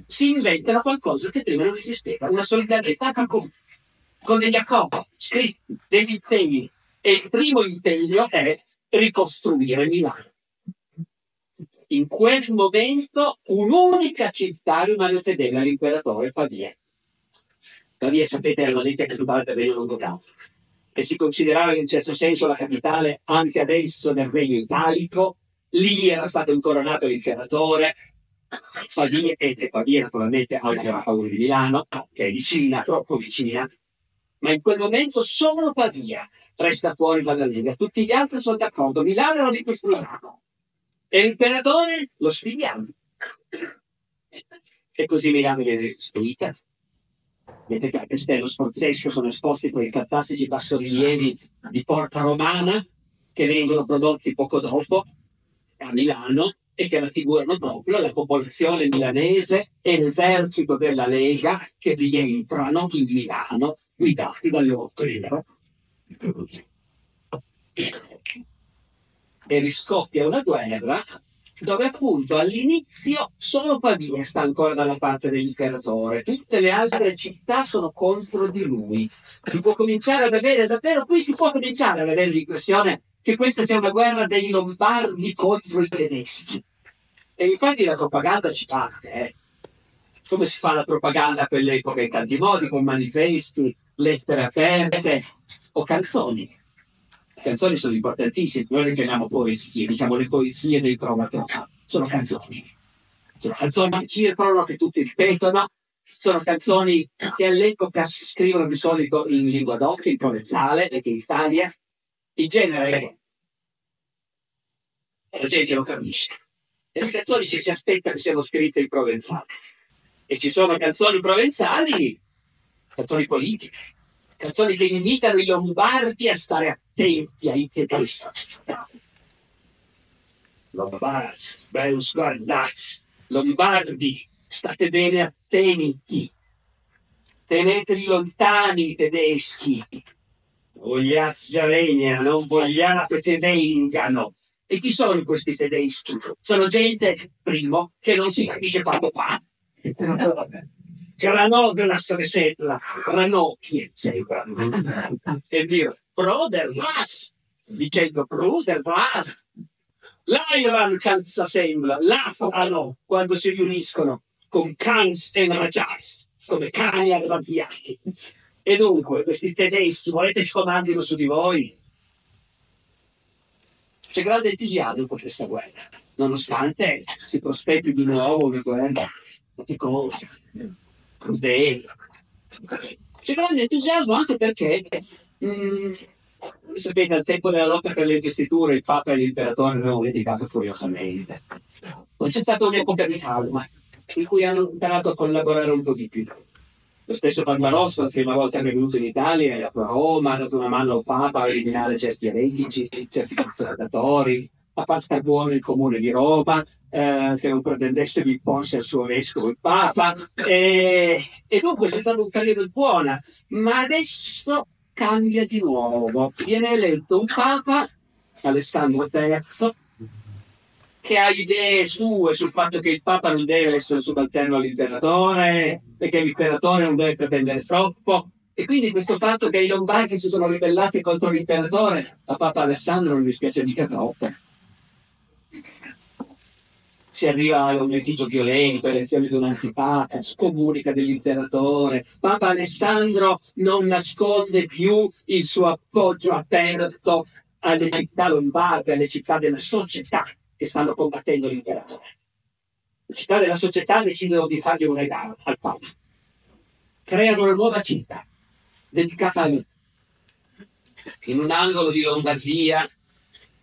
si inventano qualcosa che prima non esisteva, una solidarietà con, con degli accordi scritti, degli impegni. E il primo impegno è ricostruire Milano in quel momento un'unica città rimane fedele all'imperatore Pavia. Pavia, sapete, era una detta capitale per Regno Longobardo e si considerava in un certo senso la capitale anche adesso del Regno Italico. Lì era stato incoronato l'imperatore. Pavia, e Pavia naturalmente aveva paura di Milano, che è vicina, troppo vicina, ma in quel momento solo Pavia resta fuori dalla Lega. Tutti gli altri sono d'accordo. Milano lo ricostruiamo. E l'imperatore lo sfidiamo. E così Milano viene ricostruita. Vedete che al castello sforzesco sono esposti quei fantastici bassorilievi di Porta Romana che vengono prodotti poco dopo a Milano e che raffigurano proprio la popolazione milanese e l'esercito della Lega che rientrano in Milano guidati dalle otto e riscoppia una guerra dove appunto all'inizio solo Pavia sta ancora dalla parte dell'imperatore, tutte le altre città sono contro di lui. Si può cominciare ad avere davvero, qui si può cominciare ad avere l'impressione che questa sia una guerra dei lombardi contro i tedeschi. E infatti la propaganda ci parte, eh. Come si fa la propaganda a quell'epoca? In tanti modi, con manifesti, lettere aperte o canzoni canzoni sono importantissime, noi le chiamiamo poesie, diciamo le poesie dei trovatori, sono canzoni. Sono canzoni che circolano, che tutti ripetono, sono canzoni che all'epoca si scrivono di solito in lingua d'occhio, in provenzale, perché in Italia il genere la gente lo capisce. E le canzoni ci si aspetta che siano scritte in provenzale. E ci sono canzoni provenzali, canzoni politiche, canzoni che invitano i lombardi a stare attenti ai tedeschi. Lombardi, beus guardats, lombardi, state bene attenti, teneteli lontani i tedeschi, vogliate venia, non vogliate che vengano. E chi sono questi tedeschi? Sono gente, primo, che non si capisce quando fa Granoglas resetla, ranocchie, sembra. E dire, Broder was, dicendo Broder was. L'Iran canza sembra, lavorano quando si riuniscono con Kans e Rajaz, come cani arrabbiati. E dunque, questi tedeschi, volete che comandino su di voi? C'è grande entusiasmo per questa guerra, nonostante si prospetti di nuovo una guerra faticosa crudele. C'è grande entusiasmo anche perché, mh, mm, sapete, al tempo della lotta per le investiture il Papa e l'imperatore avevano litigato furiosamente. Poi c'è stata un'epoca di calma in cui hanno imparato a collaborare un po' di più. Lo stesso Barbarossa, la prima volta che è venuto in Italia, è andato a Roma, ha dato una mano al Papa a eliminare certi eretici, certi conservatori, a far star buono il comune di Roma, eh, che non pretendesse di imporsi al suo vescovo il Papa, e, e dunque c'è stata un periodo buona, ma adesso cambia di nuovo. Viene eletto un Papa, Alessandro III, che ha idee sue sul fatto che il Papa non deve essere subalterno all'imperatore e che l'imperatore non deve pretendere troppo E quindi questo fatto che i Lombardi si sono ribellati contro l'imperatore, a Papa Alessandro non gli spiace mica troppo. Si arriva a un litigio violento, elezione di un antipapa, scomunica dell'imperatore. Papa Alessandro non nasconde più il suo appoggio aperto alle città lombarde, alle città della società che stanno combattendo l'imperatore. Le città della società decidono di fargli un regalo al Papa. Creano una nuova città dedicata a lui. In un angolo di Lombardia,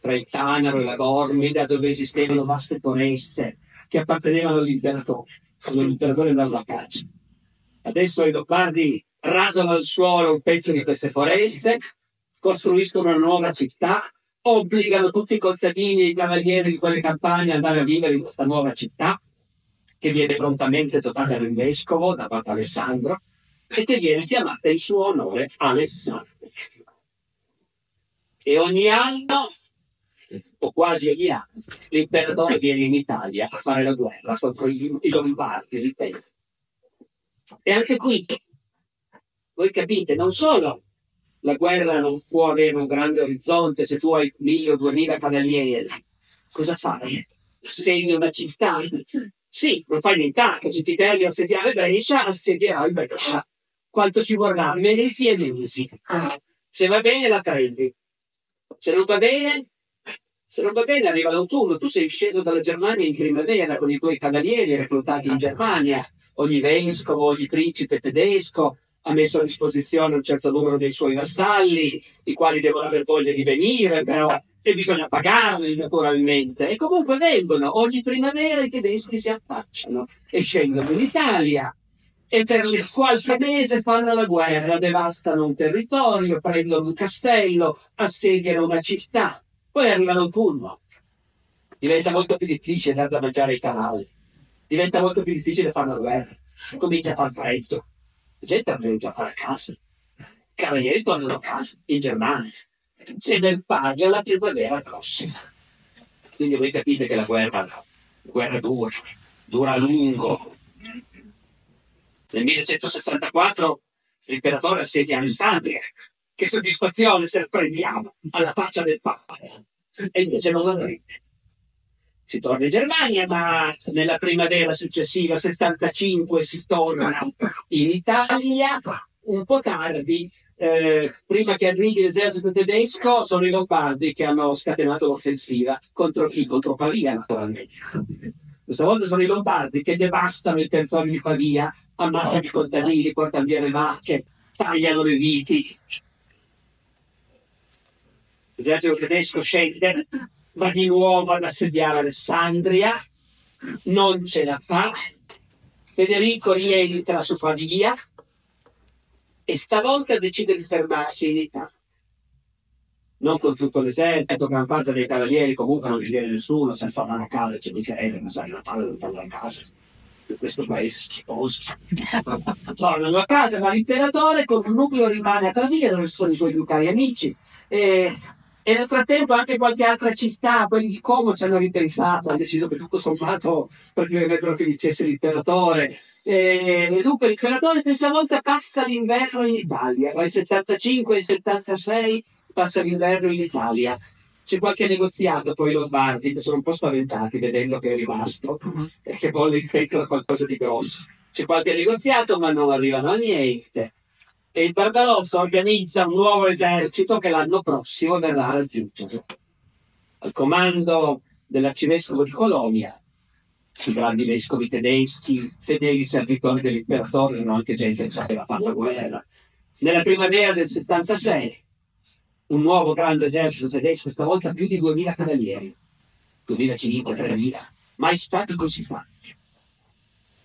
tra il Tanaro e la Gormida, dove esistevano vaste foreste che appartenevano all'imperatore, quando l'imperatore andava a caccia. Adesso i Lombardi rasano al suolo un pezzo di queste foreste, costruiscono una nuova città, obbligano tutti i contadini e i cavalieri di quelle campagne ad andare a vivere in questa nuova città, che viene prontamente dotata del vescovo da Papa Alessandro, e che viene chiamata in suo onore Alessandro. E ogni anno, o quasi anno, l'imperatore viene in Italia a fare la guerra contro i, Lombardi, ripeto. E anche qui, voi capite, non solo la guerra non può avere un grande orizzonte se tu hai mille o duemila cavalieri, cosa fai? Segni una città? Sì, non fai nient'altro, se ti devi assediare Brescia, assedierai Brescia quanto ci vorrà, mesi e mesi. Se va bene la prendi, se non va bene, se non va bene arriva l'autunno, tu sei sceso dalla Germania in primavera con i tuoi cavalieri reclutati in Germania, ogni vescovo, ogni principe tedesco ha messo a disposizione un certo numero dei suoi vassalli, i quali devono aver voglia di venire, però e bisogna pagarli naturalmente. E comunque vengono, ogni primavera i tedeschi si affacciano e scendono in Italia. E per qualche mese fanno la guerra, devastano un territorio, prendono un castello, assediano una città, poi arrivano un turno. Diventa molto più difficile andare a mangiare i cavalli, diventa molto più difficile fare la guerra, comincia a far freddo, la gente ha venuto a fare casa, i cavalieri tornano a casa in Germania, se ne paga la primavera prossima. Quindi voi capite che la guerra, la guerra dura, dura a lungo, nel 1164 l'imperatore assedia Alessandria. Che soddisfazione se prendiamo alla faccia del Papa. E invece non avrebbe. Si torna in Germania, ma nella primavera successiva, 75, si torna in Italia, un po' tardi, eh, prima che arrivi l'esercito tedesco, sono i Lombardi che hanno scatenato l'offensiva contro chi? Contro Pavia, naturalmente. Questa volta sono i Lombardi che devastano il territorio di Pavia, ammassano i contadini, portano via le vacche, tagliano le viti. L'esercito tedesco scende, va di nuovo ad assediare Alessandria, non ce la fa. Federico rientra su Pavia e stavolta decide di fermarsi in Italia non con tutto l'esercito, gran parte dei cavalieri comunque non ci viene nessuno, se fanno a casa, c'è Michele, ma sai, Natale non fanno a casa. In questo paese schifoso. Tornano a casa, ma l'imperatore con un nucleo rimane a Pavia, dove sono i suoi più cari amici. E, e nel frattempo anche qualche altra città, quelli di Como, ci hanno ripensato, hanno deciso che tutto sommato preferirebbero che dicesse l'imperatore. E dunque l'imperatore questa volta passa l'inverno in Italia, tra il 75 e il 76 passa l'inverno in Italia. C'è qualche negoziato, poi i Lombardi, che sono un po' spaventati vedendo che è rimasto uh-huh. e che vuole ripetere qualcosa di grosso. C'è qualche negoziato, ma non arrivano a niente. E il Barbarossa organizza un nuovo esercito che l'anno prossimo verrà a raggiungerlo. Al comando dell'arcivescovo di Colonia, i grandi vescovi tedeschi, fedeli servitori dell'imperatore, erano anche gente che sapeva fare la guerra. Nella primavera del 76 un nuovo grande esercito tedesco, stavolta più di 2000 cavalieri, 2005, 3000, mai stato così facile.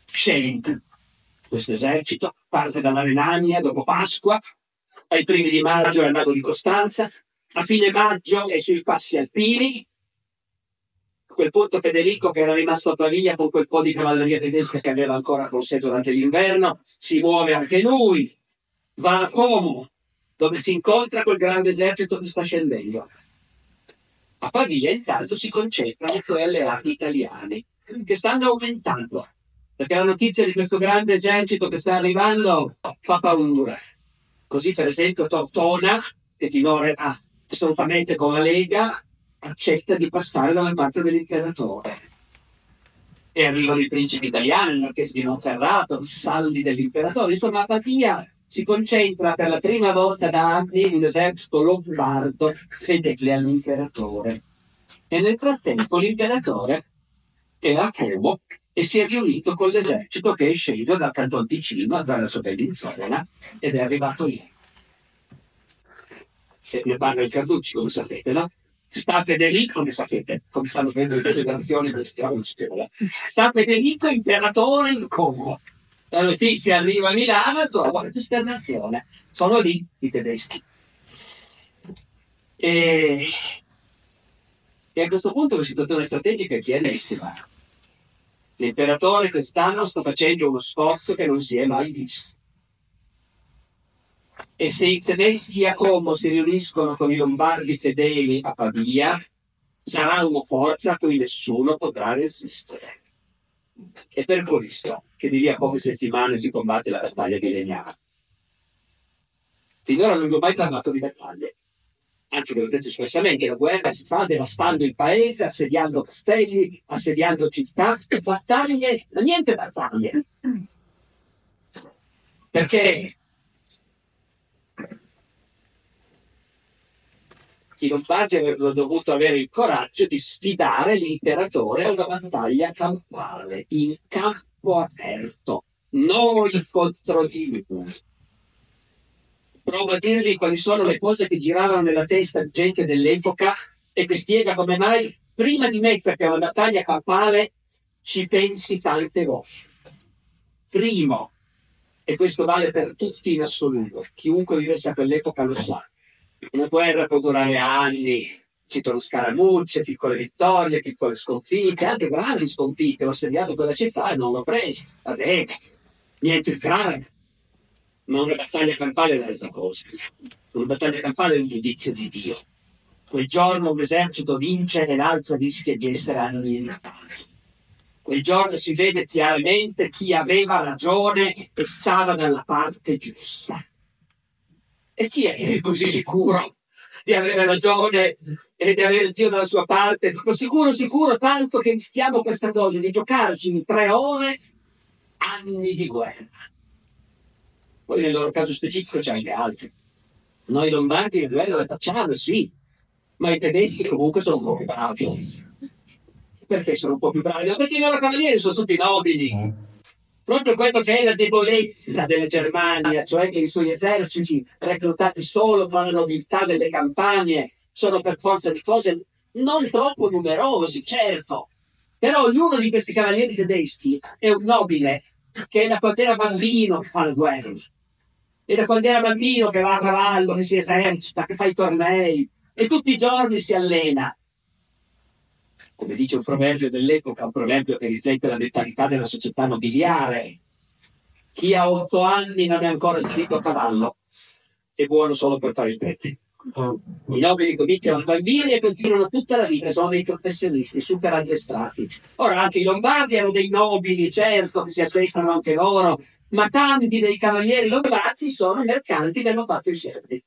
Scende questo esercito, parte dalla Renania dopo Pasqua, ai primi di maggio è al lago di Costanza, a fine maggio è sui passi alpini, a quel punto Federico, che era rimasto a Pavia con quel po' di cavalleria tedesca che aveva ancora con sé durante l'inverno, si muove anche lui, va a Como, dove si incontra quel grande esercito che sta scendendo. A Pavia intanto si concentrano i suoi alleati italiani, che stanno aumentando, perché la notizia di questo grande esercito che sta arrivando fa paura. Così per esempio Tortona, che finora era assolutamente con la Lega, accetta di passare dalla parte dell'imperatore. E arrivano i principi italiani, il marchese di Monferrato, i salli dell'imperatore. Insomma, Pavia si concentra per la prima volta da anni in un esercito lombardo fedele all'imperatore. E nel frattempo l'imperatore era a Como e si è riunito con l'esercito che è sceso dal Canton Ticino attraverso Bellinzona ed è arrivato lì. Se ne parla il Carducci, come sapete, no? Sta Federico, come sapete, come stanno vedendo le presentazioni per la scuola. Sta Federico imperatore in Como. La notizia arriva a Milano e trova costernazione. Sono lì i tedeschi. E, e a questo punto la situazione strategica è chiarissima. L'imperatore quest'anno sta facendo uno sforzo che non si è mai visto. E se i tedeschi a Como si riuniscono con i lombardi fedeli a Pavia, sarà una forza a cui nessuno potrà resistere. È per questo che di lì a poche settimane si combatte la battaglia di Legnano. Finora non vi ho mai parlato di battaglie. Anzi, l'ho detto espressamente, la guerra si fa devastando il paese, assediando castelli, assediando città, battaglie, niente battaglie. Perché i Lombardi avrebbero dovuto avere il coraggio di sfidare l'imperatore a una battaglia campale, in campo aperto, noi contro di lui. Provo a dirvi quali sono le cose che giravano nella testa di gente dell'epoca e che spiega come mai, prima di metterti a una battaglia campale, ci pensi tante volte. Primo, e questo vale per tutti in assoluto, chiunque vivesse a quell'epoca lo sa, una guerra può durare anni, ci sono scaramucce, piccole vittorie, piccole sconfitte, anche grandi sconfitte. Ho segnato quella città e non l'ho presa. Va bene, niente di grave. Ma una battaglia campale è un'altra cosa. Una battaglia campale è un giudizio di Dio. Quel giorno un esercito vince e l'altro rischia di essere annientato. Quel giorno si vede chiaramente chi aveva ragione e stava dalla parte giusta. E chi è così sicuro di avere ragione e di avere Dio dalla sua parte? Sicuro, sicuro, tanto che rischiamo questa cosa di giocarci in tre ore anni di guerra. Poi nel loro caso specifico c'è anche altri. Noi lombardi guerre le facciamo, sì, ma i tedeschi comunque sono un po' più bravi. Perché sono un po' più bravi? Perché i loro cavalieri sono tutti nobili proprio quello che è la debolezza della Germania, cioè che i suoi eserciti reclutati solo fra la nobiltà delle campagne sono per forza di cose non troppo numerosi, certo, però ognuno di questi cavalieri tedeschi è un nobile che da quando era bambino fa la guerra, e da quando era bambino che va a cavallo, che si esercita, che fa i tornei, e tutti i giorni si allena come dice un proverbio dell'epoca, un proverbio che riflette la mentalità della società nobiliare. Chi ha otto anni non è ancora scritto a cavallo, è buono solo per fare il petto. I nobili cominciano bambini e continuano tutta la vita, sono dei professionisti super addestrati. Ora anche i lombardi erano dei nobili, certo, che si attestano anche loro, ma tanti dei cavalieri lombardi sono mercanti che hanno fatto i servi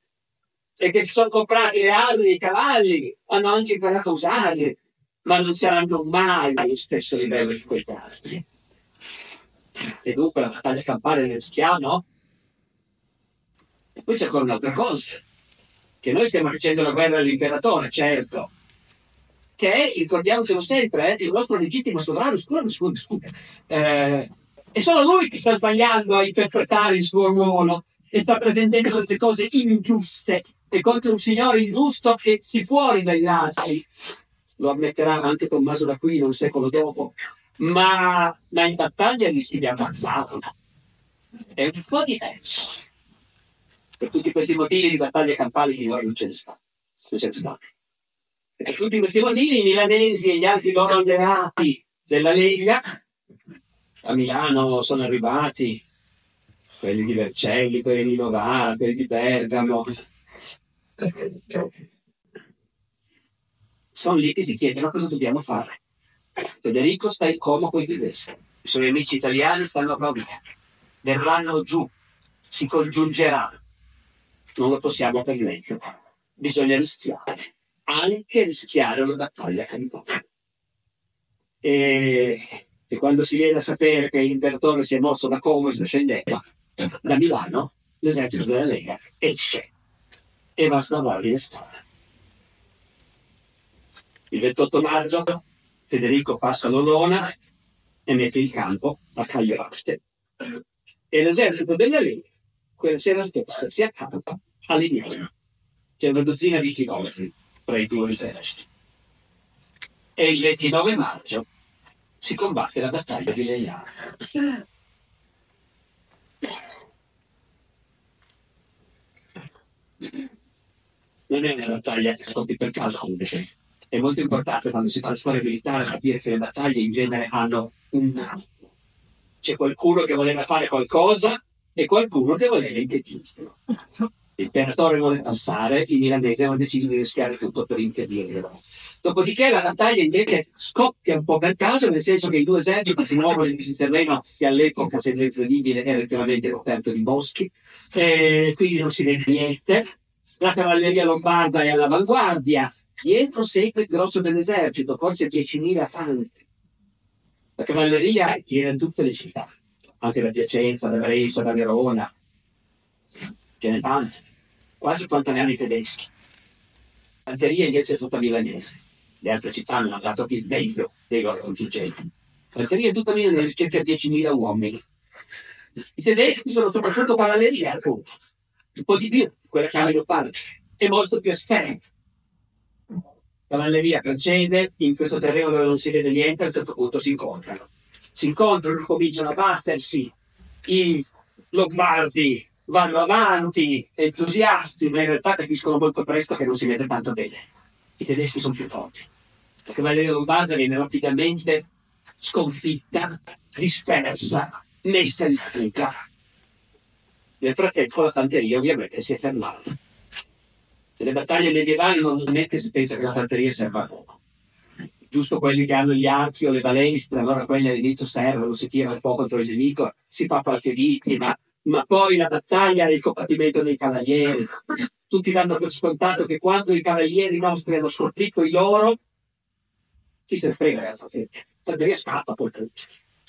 e che si sono comprati le e i cavalli, hanno anche imparato a usarli, ma non saranno mai allo stesso livello di quegli altri. E dunque la battaglia campale rischiamo, no? E poi c'è ancora un'altra cosa, che noi stiamo facendo la guerra all'imperatore, certo, che è, ricordiamocelo sempre, eh, il nostro legittimo sovrano, scusa, scusa, scusa, eh, è solo lui che sta sbagliando a interpretare il suo ruolo e sta pretendendo delle cose ingiuste e contro un signore ingiusto che si può ribellarsi lo ammetterà anche Tommaso d'Aquino un secolo dopo, ma, ma in battaglia rischi di ammazzarlo. È un po' diverso. Per tutti questi motivi di battaglie campali finora non ce ne sta. Non ce ne sta. Per tutti questi motivi i milanesi e gli altri loro alleati della Lega a Milano sono arrivati, quelli di Vercelli, quelli di Novara, quelli di Bergamo sono lì che si chiedono cosa dobbiamo fare. Federico sta in coma con i tedeschi, i suoi amici italiani stanno a Pavia, verranno giù, si congiungeranno. Non lo possiamo permettere. Bisogna rischiare, anche rischiare una battaglia campana. E, e quando si viene a sapere che l'imperatore si è mosso da Como e scendeva da Milano, l'esercito della Lega esce e va a scavargli le strade. Il 28 maggio Federico passa l'Olona e mette in campo la Cagliarte. E l'esercito della Lega, quella sera stessa, si accampa a Lignano. C'è una dozzina di chilometri tra i due eserciti. E il 29 maggio si combatte la battaglia di Legnano. Non è una battaglia che scopri per caso invece. È molto importante quando si fa la storia militare capire che le battaglie in genere hanno un C'è qualcuno che voleva fare qualcosa e qualcuno che voleva impedirlo. L'imperatore vuole passare, i milanesi hanno deciso di rischiare tutto per impedirlo. Dopodiché la battaglia invece scoppia un po' per caso, nel senso che i due eserciti si muovono in questo terreno che all'epoca, sembra incredibile, era estremamente coperto di boschi, e quindi non si vede niente. La cavalleria lombarda è all'avanguardia, dietro segue il grosso dell'esercito, forse 10.000 fanti. La cavalleria tiene tutte le città, anche da Piacenza, da Brescia, da Verona, ce ne tante, quasi quanto ne hanno i tedeschi. La fanteria invece è tutta milanese, le altre città hanno dato il meglio dei loro contingenti. La fanteria è tutta milanese, circa 10.000 uomini. I tedeschi sono soprattutto cavalleria, appunto, un po' di più, quella che hanno leopardi, è molto più esperta. Cavalleria precede, in questo terreno dove non si vede niente, a un certo punto si incontrano. Si incontrano, cominciano a battersi, i lombardi vanno avanti, entusiasti, ma in realtà capiscono molto presto che non si vede tanto bene. I tedeschi sono più forti. La cavalleria lombarda viene rapidamente sconfitta, dispersa, messa in fuga. Nel frattempo la fanteria ovviamente si è fermata. Nelle battaglie medievali non è che si pensa che la fanteria serva a poco. Giusto quelli che hanno gli archi o le balestre, allora quelli all'inizio servono, si tira un po' contro il nemico, si fa qualche vittima, ma poi la battaglia è il combattimento dei cavalieri. Tutti danno per scontato che quando i cavalieri nostri hanno sconfitto i loro, chi se ne frega della fanteria? Scappa poi.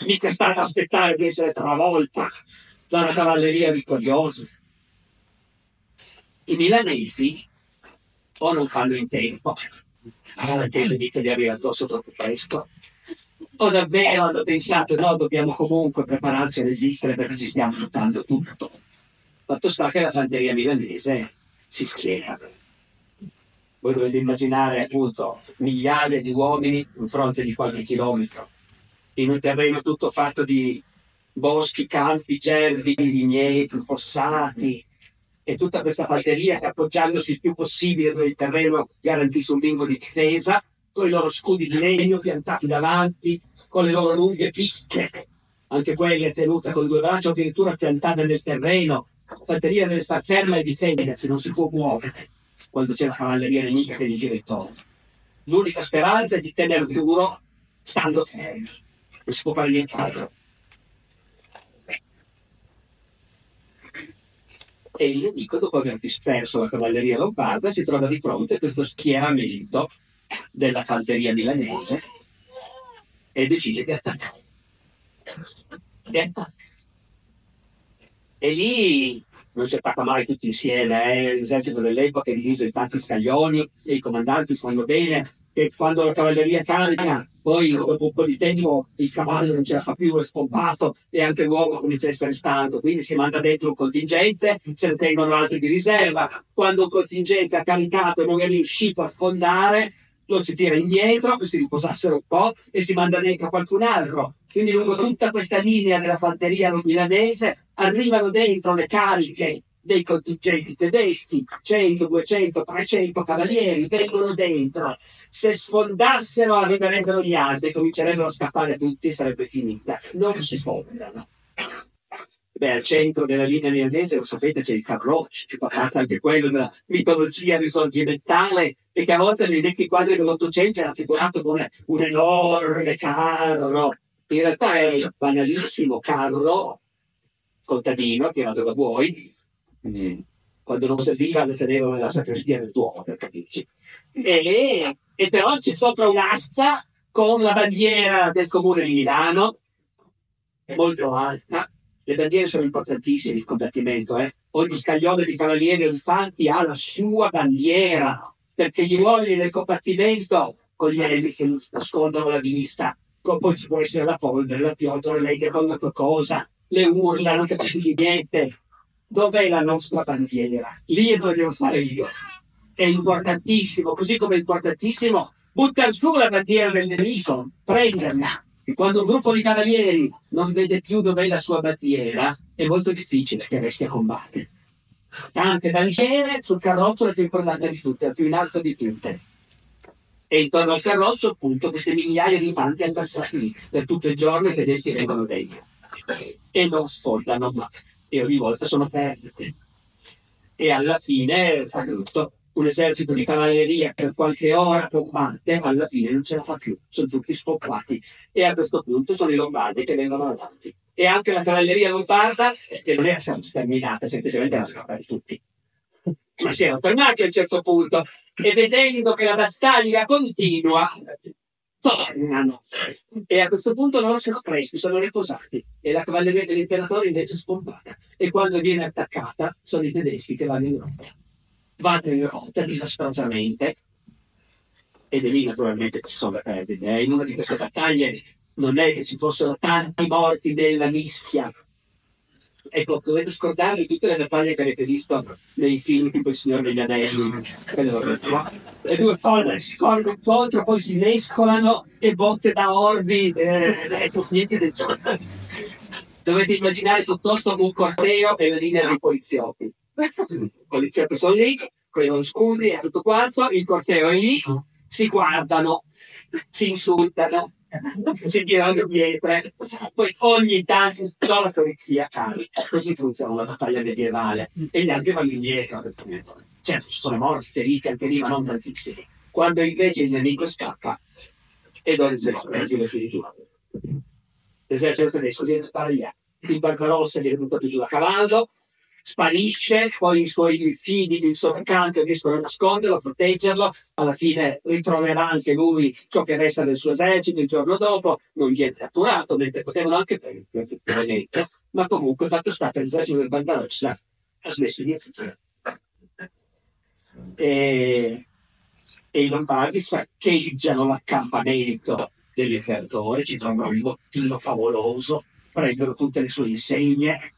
Mica sta ad aspettare di essere travolta dalla cavalleria vittoriosa. I milanesi o non fanno in tempo, gente dice di arrivare addosso troppo presto, o davvero hanno pensato no, dobbiamo comunque prepararci a resistere perché ci stiamo buttando tutto. Fatto sta che la fanteria milanese si schiera. Voi dovete immaginare appunto migliaia di uomini in fronte di qualche chilometro, in un terreno tutto fatto di boschi, campi, gervi, vigneti, fossati, e tutta questa fanteria che appoggiandosi il più possibile il terreno garantisse un minimo di difesa, con i loro scudi di legno piantati davanti, con le loro lunghe picche, anche quelle tenute con due braccia addirittura piantate nel terreno. La fanteria deve stare ferma e difendersi, non si può muovere quando c'è la cavalleria nemica che gli gira intorno. L'unica speranza è di tenere duro stando fermi, non si può fare nient'altro. E il nemico, dopo aver disperso la cavalleria lombarda, si trova di fronte a questo schieramento della fanteria milanese e decide di attaccare. E attacca. E lì non si attacca mai tutti insieme, eh? l'esercito dell'epoca è diviso in tanti scaglioni e i comandanti sanno bene che quando la cavalleria carica, poi dopo un po' di tempo il cavallo non ce la fa più, è spompato e anche l'uomo comincia a essere stanco, quindi si manda dentro un contingente, se ne tengono altri di riserva, quando un contingente ha caricato e non è riuscito a sfondare, lo si tira indietro, si riposassero un po' e si manda dentro qualcun altro. Quindi lungo tutta questa linea della fanteria milanese arrivano dentro le cariche dei contingenti tedeschi, 100, 200, 300 cavalieri vengono dentro. Se sfondassero arriverebbero gli altri, comincerebbero a scappare tutti e sarebbe finita. Non si sfondano. Beh, al centro della linea milanese, lo sapete, c'è il carroccio, ci fa parte anche quello della mitologia risorgimentale e che a volte nei vecchi quadri dell'Ottocento era figurato come un enorme carro. In realtà è un banalissimo carro contadino tirato da buoi, quando non serviva le tenevano nella sacrestia del Duomo, per capirci. E, e però c'è sopra un'asta con la bandiera del comune di Milano, molto alta. Le bandiere sono importantissime il combattimento, eh? Ogni scaglione di cavalieri o infanti ha la sua bandiera, perché gli uomini del combattimento con gli elmi che nascondono la vista, poi ci può essere la polvere, la pioggia, lei che fanno qualcosa, le urla, non capisci niente. Dov'è la nostra bandiera? Lì dove devo stare io. È importantissimo, così come è importantissimo buttare giù la bandiera del nemico, prenderla. E quando un gruppo di cavalieri non vede più dov'è la sua bandiera, è molto difficile che resti a combattere. Tante bandiere sul carrozzo, la più importante di tutte, la più in alto di tutte e intorno al carroccio appunto queste migliaia di infanti andassati per tutto il giorno i tedeschi vengono dentro e non sfondano mai e ogni volta sono perdite. E alla fine tutto, un esercito di cavalleria per qualche ora combatte alla fine non ce la fa più. Sono tutti scoppati e a questo punto sono i lombardi che vengono avanti. E anche la cavalleria lombarda che non era sterminata semplicemente era scappata tutti. Ma si erano fermati a un certo punto. E vedendo che la battaglia continua, tornano. E a questo punto loro sono presi, sono riposati e la cavalleria dell'imperatore invece è spompata. E quando viene attaccata sono i tedeschi che vanno in rotta. Vanno in rotta disastrosamente ed è lì naturalmente ci sono le perdite. In una di queste battaglie non è che ci fossero tanti morti della mischia, Ecco, dovete scordarvi tutte le battaglie che avete visto nei film tipo Il Signore degli Anelli. Le due folle si corrono incontro, poi si mescolano e botte da orbi, eh, ecco, niente del genere. Dovete immaginare piuttosto un corteo e le linee dei poliziotti. I poliziotti sono lì, con i loro scudi e tutto quanto, il corteo è lì, si guardano, si insultano, si tirano pietre, poi ogni tanto la polizia cari. Così funziona una battaglia medievale e gli altri vanno indietro. Certo, ci sono morti, feriti anche lì, ma non tantissimi. Quando invece il nemico scappa e dove si fili giù. L'esercito tedesco viene sbagliato. Il Barbarossa viene buttato giù da cavallo, sparisce, poi i suoi figli di sottocanto riescono a nasconderlo, a proteggerlo, alla fine ritroverà anche lui ciò che resta del suo esercito il giorno dopo, non viene catturato, mentre potevano anche prenderlo, ma comunque fatto sta che l'esercito del Bandarossa ha smesso di esistere. E, e i Lombardi saccheggiano l'accampamento dell'imperatore, ci trovano un bottino favoloso, prendono tutte le sue insegne,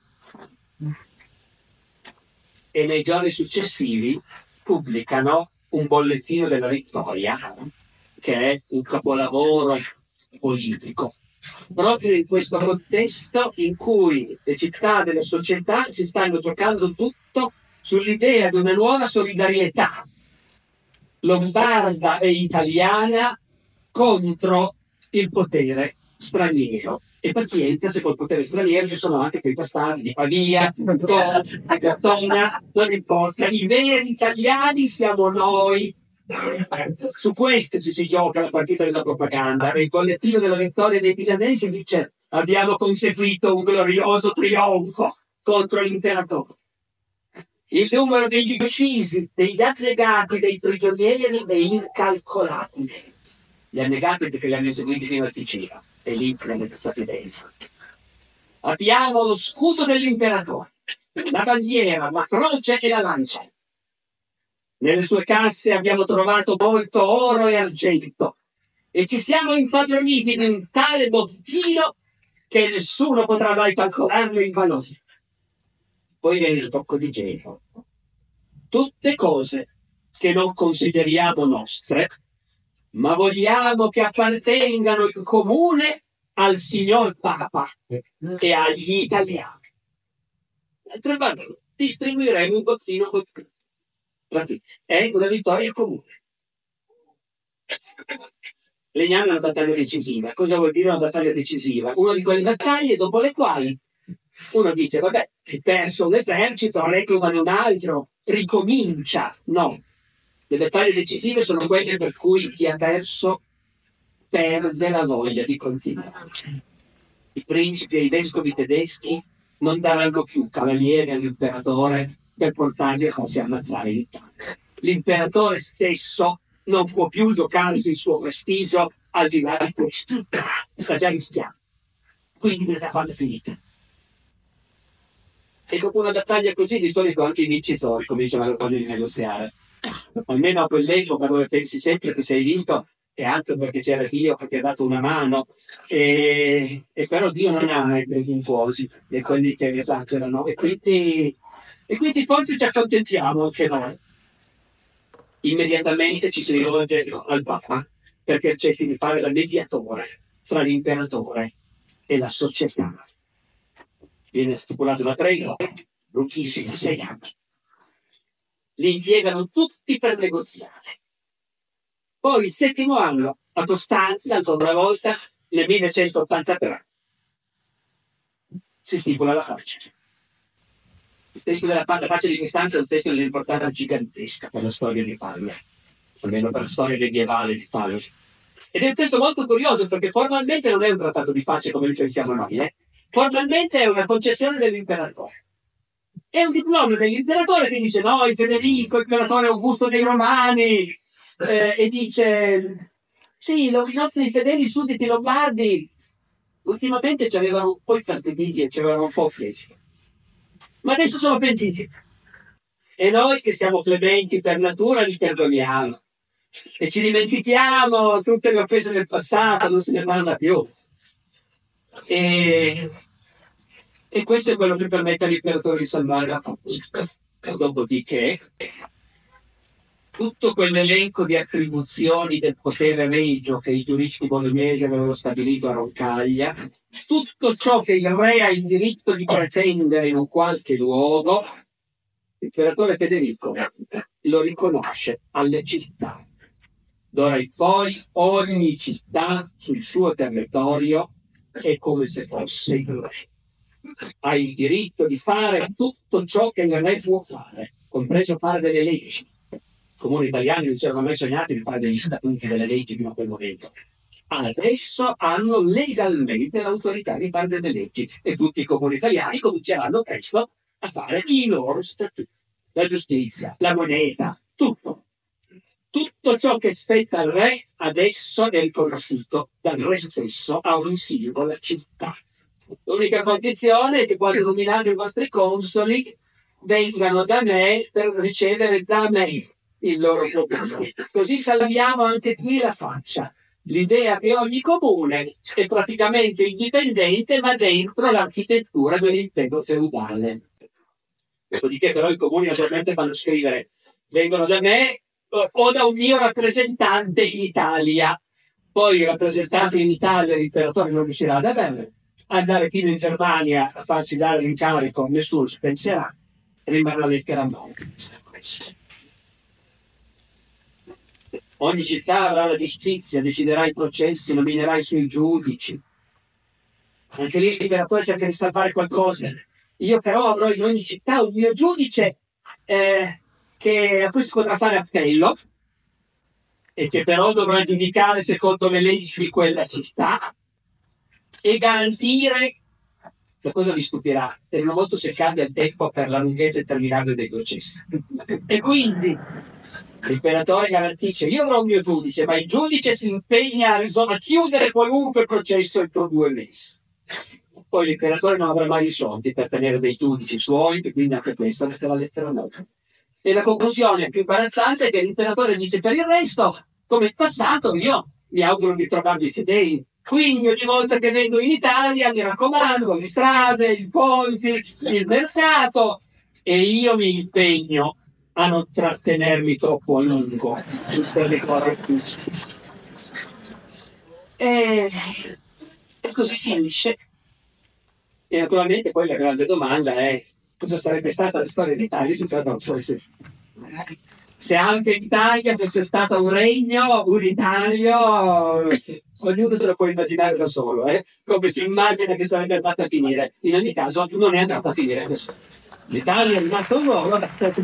e nei giorni successivi pubblicano un bollettino della vittoria che è un capolavoro politico. Proprio in questo contesto in cui le città delle società si stanno giocando tutto sull'idea di una nuova solidarietà lombarda e italiana contro il potere straniero e pazienza se col potere straniero ci sono anche quei bastardi di Pavia, di Gattona, non importa, i veri italiani siamo noi. Su questo ci si gioca la partita della propaganda. Il collettivo della vittoria dei milanesi dice abbiamo conseguito un glorioso trionfo contro l'imperatore. Il numero degli uccisi, degli annegati, dei prigionieri è incalcolabile. Gli annegati perché li hanno eseguiti fino al Ticino e lì prende tutti dentro. Abbiamo lo scudo dell'imperatore, la bandiera, la croce e la lancia. Nelle sue casse abbiamo trovato molto oro e argento e ci siamo impadroniti di un tale bottino che nessuno potrà mai calcolarlo in valore. Poi viene il tocco di genio. Tutte cose che non consideriamo nostre ma vogliamo che appartengano in comune al signor Papa e agli italiani. D'altro distribuiremo un bottino con È una vittoria comune. Legnano è una battaglia decisiva. Cosa vuol dire una battaglia decisiva? Una di quelle battaglie dopo le quali uno dice, vabbè, hai perso un esercito, reclutano un altro, ricomincia. No, le battaglie decisive sono quelle per cui chi ha perso perde la voglia di continuare. I principi e i vescovi tedeschi non daranno più cavalieri all'imperatore per portarli a farsi ammazzare in Italia. L'imperatore stesso non può più giocarsi il suo prestigio al di là di questo. Sta già rischiando. Quindi bisogna farla finita. E dopo una battaglia così di solito anche i vincitori cominciano a negoziare. Almeno a quell'epoca dove pensi sempre che sei vinto e altro perché c'era Dio che ti ha dato una mano. E, e però Dio non ha i presuntuosi e quelli che esagerano. E quindi, e quindi forse ci accontentiamo anche noi. Immediatamente ci si rivolge al Papa perché cerchi di fare da mediatore fra l'imperatore e la società viene stipulata una tregua lunghissima, sei anni. Li impiegano tutti per negoziare. Poi il settimo anno, a Costanza, ancora una volta, nel 1183, si stipula la pace. Il testo della la pace di Costanza è un testo di un'importanza gigantesca per la storia d'Italia, almeno per la storia medievale d'Italia. Ed è un testo molto curioso perché formalmente non è un trattato di pace come pensiamo noi, eh? formalmente è una concessione dell'imperatore. È un diploma dell'imperatore che dice no, il Federico, imperatore Augusto dei Romani, eh, e dice sì, i nostri fedeli sudditi lombardi ultimamente ci avevano un po' infastiditi e ci avevano un po' offesi. Ma adesso sono pentiti. E noi che siamo clementi per natura li perdoniamo. E ci dimentichiamo tutte le offese del passato, non se ne parla più. E, e questo è quello che permette all'imperatore di salvare la pace. Dopodiché, tutto quell'elenco di attribuzioni del potere regio che i giuristi bolognesi avevano stabilito a Roncaglia, tutto ciò che il re ha il diritto di pretendere in un qualche luogo, l'imperatore Federico lo riconosce alle città. D'ora in poi ogni città sul suo territorio è come se fosse il re. Ha il diritto di fare tutto ciò che il re può fare, compreso fare delle leggi. Comuni italiani non si erano mai sognati di fare degli statuti delle leggi fino a quel momento. Adesso hanno legalmente l'autorità di fare delle leggi e tutti i comuni italiani cominceranno presto a fare i loro statuti. La giustizia, la moneta, tutto tutto ciò che spetta al re adesso è riconosciuto dal re stesso a ogni singola città. L'unica condizione è che quando nominate i vostri consoli vengano da me per ricevere da me il loro potere. Così salviamo anche qui la faccia. L'idea che ogni comune è praticamente indipendente ma dentro l'architettura dell'impero feudale. Dopodiché però i comuni naturalmente fanno scrivere vengono da me o da un mio rappresentante in Italia. Poi il rappresentante in Italia, l'imperatore non riuscirà ad avere, andare fino in Germania a farsi dare l'incarico, nessuno ci penserà, rimarrà lettera morta. Ogni città avrà la giustizia, deciderà i processi, nominerà i suoi giudici. Anche lì l'imperatore cerca di salvare qualcosa. Io però avrò in ogni città un mio giudice eh, che a cui si potrà fare appello e che però dovrà giudicare secondo le leggi di quella città e garantire la cosa vi stupirà, volta si cambia il tempo per la lunghezza interminabile dei processi. e quindi l'imperatore garantisce, io avrò un mio giudice, ma il giudice si impegna a, chiudere qualunque processo entro due mesi. Poi l'imperatore non avrà mai i soldi per tenere dei giudici suoi, quindi anche questo resterà letteralmente. E la conclusione più imbarazzante è che l'imperatore dice per il resto, come in passato, io mi auguro di trovarvi fedeli. Quindi ogni volta che vengo in Italia mi raccomando, le strade, i ponti, il mercato e io mi impegno a non trattenermi troppo a lungo. E, e così finisce. E naturalmente poi la grande domanda è cosa sarebbe stata la storia d'Italia senza non fosse se anche l'Italia fosse stata un regno unitario, ognuno se lo può immaginare da solo, eh? come si immagina che sarebbe andata a finire. In ogni caso non è andata a finire. L'Italia è rimasta un ruolo, ma sempre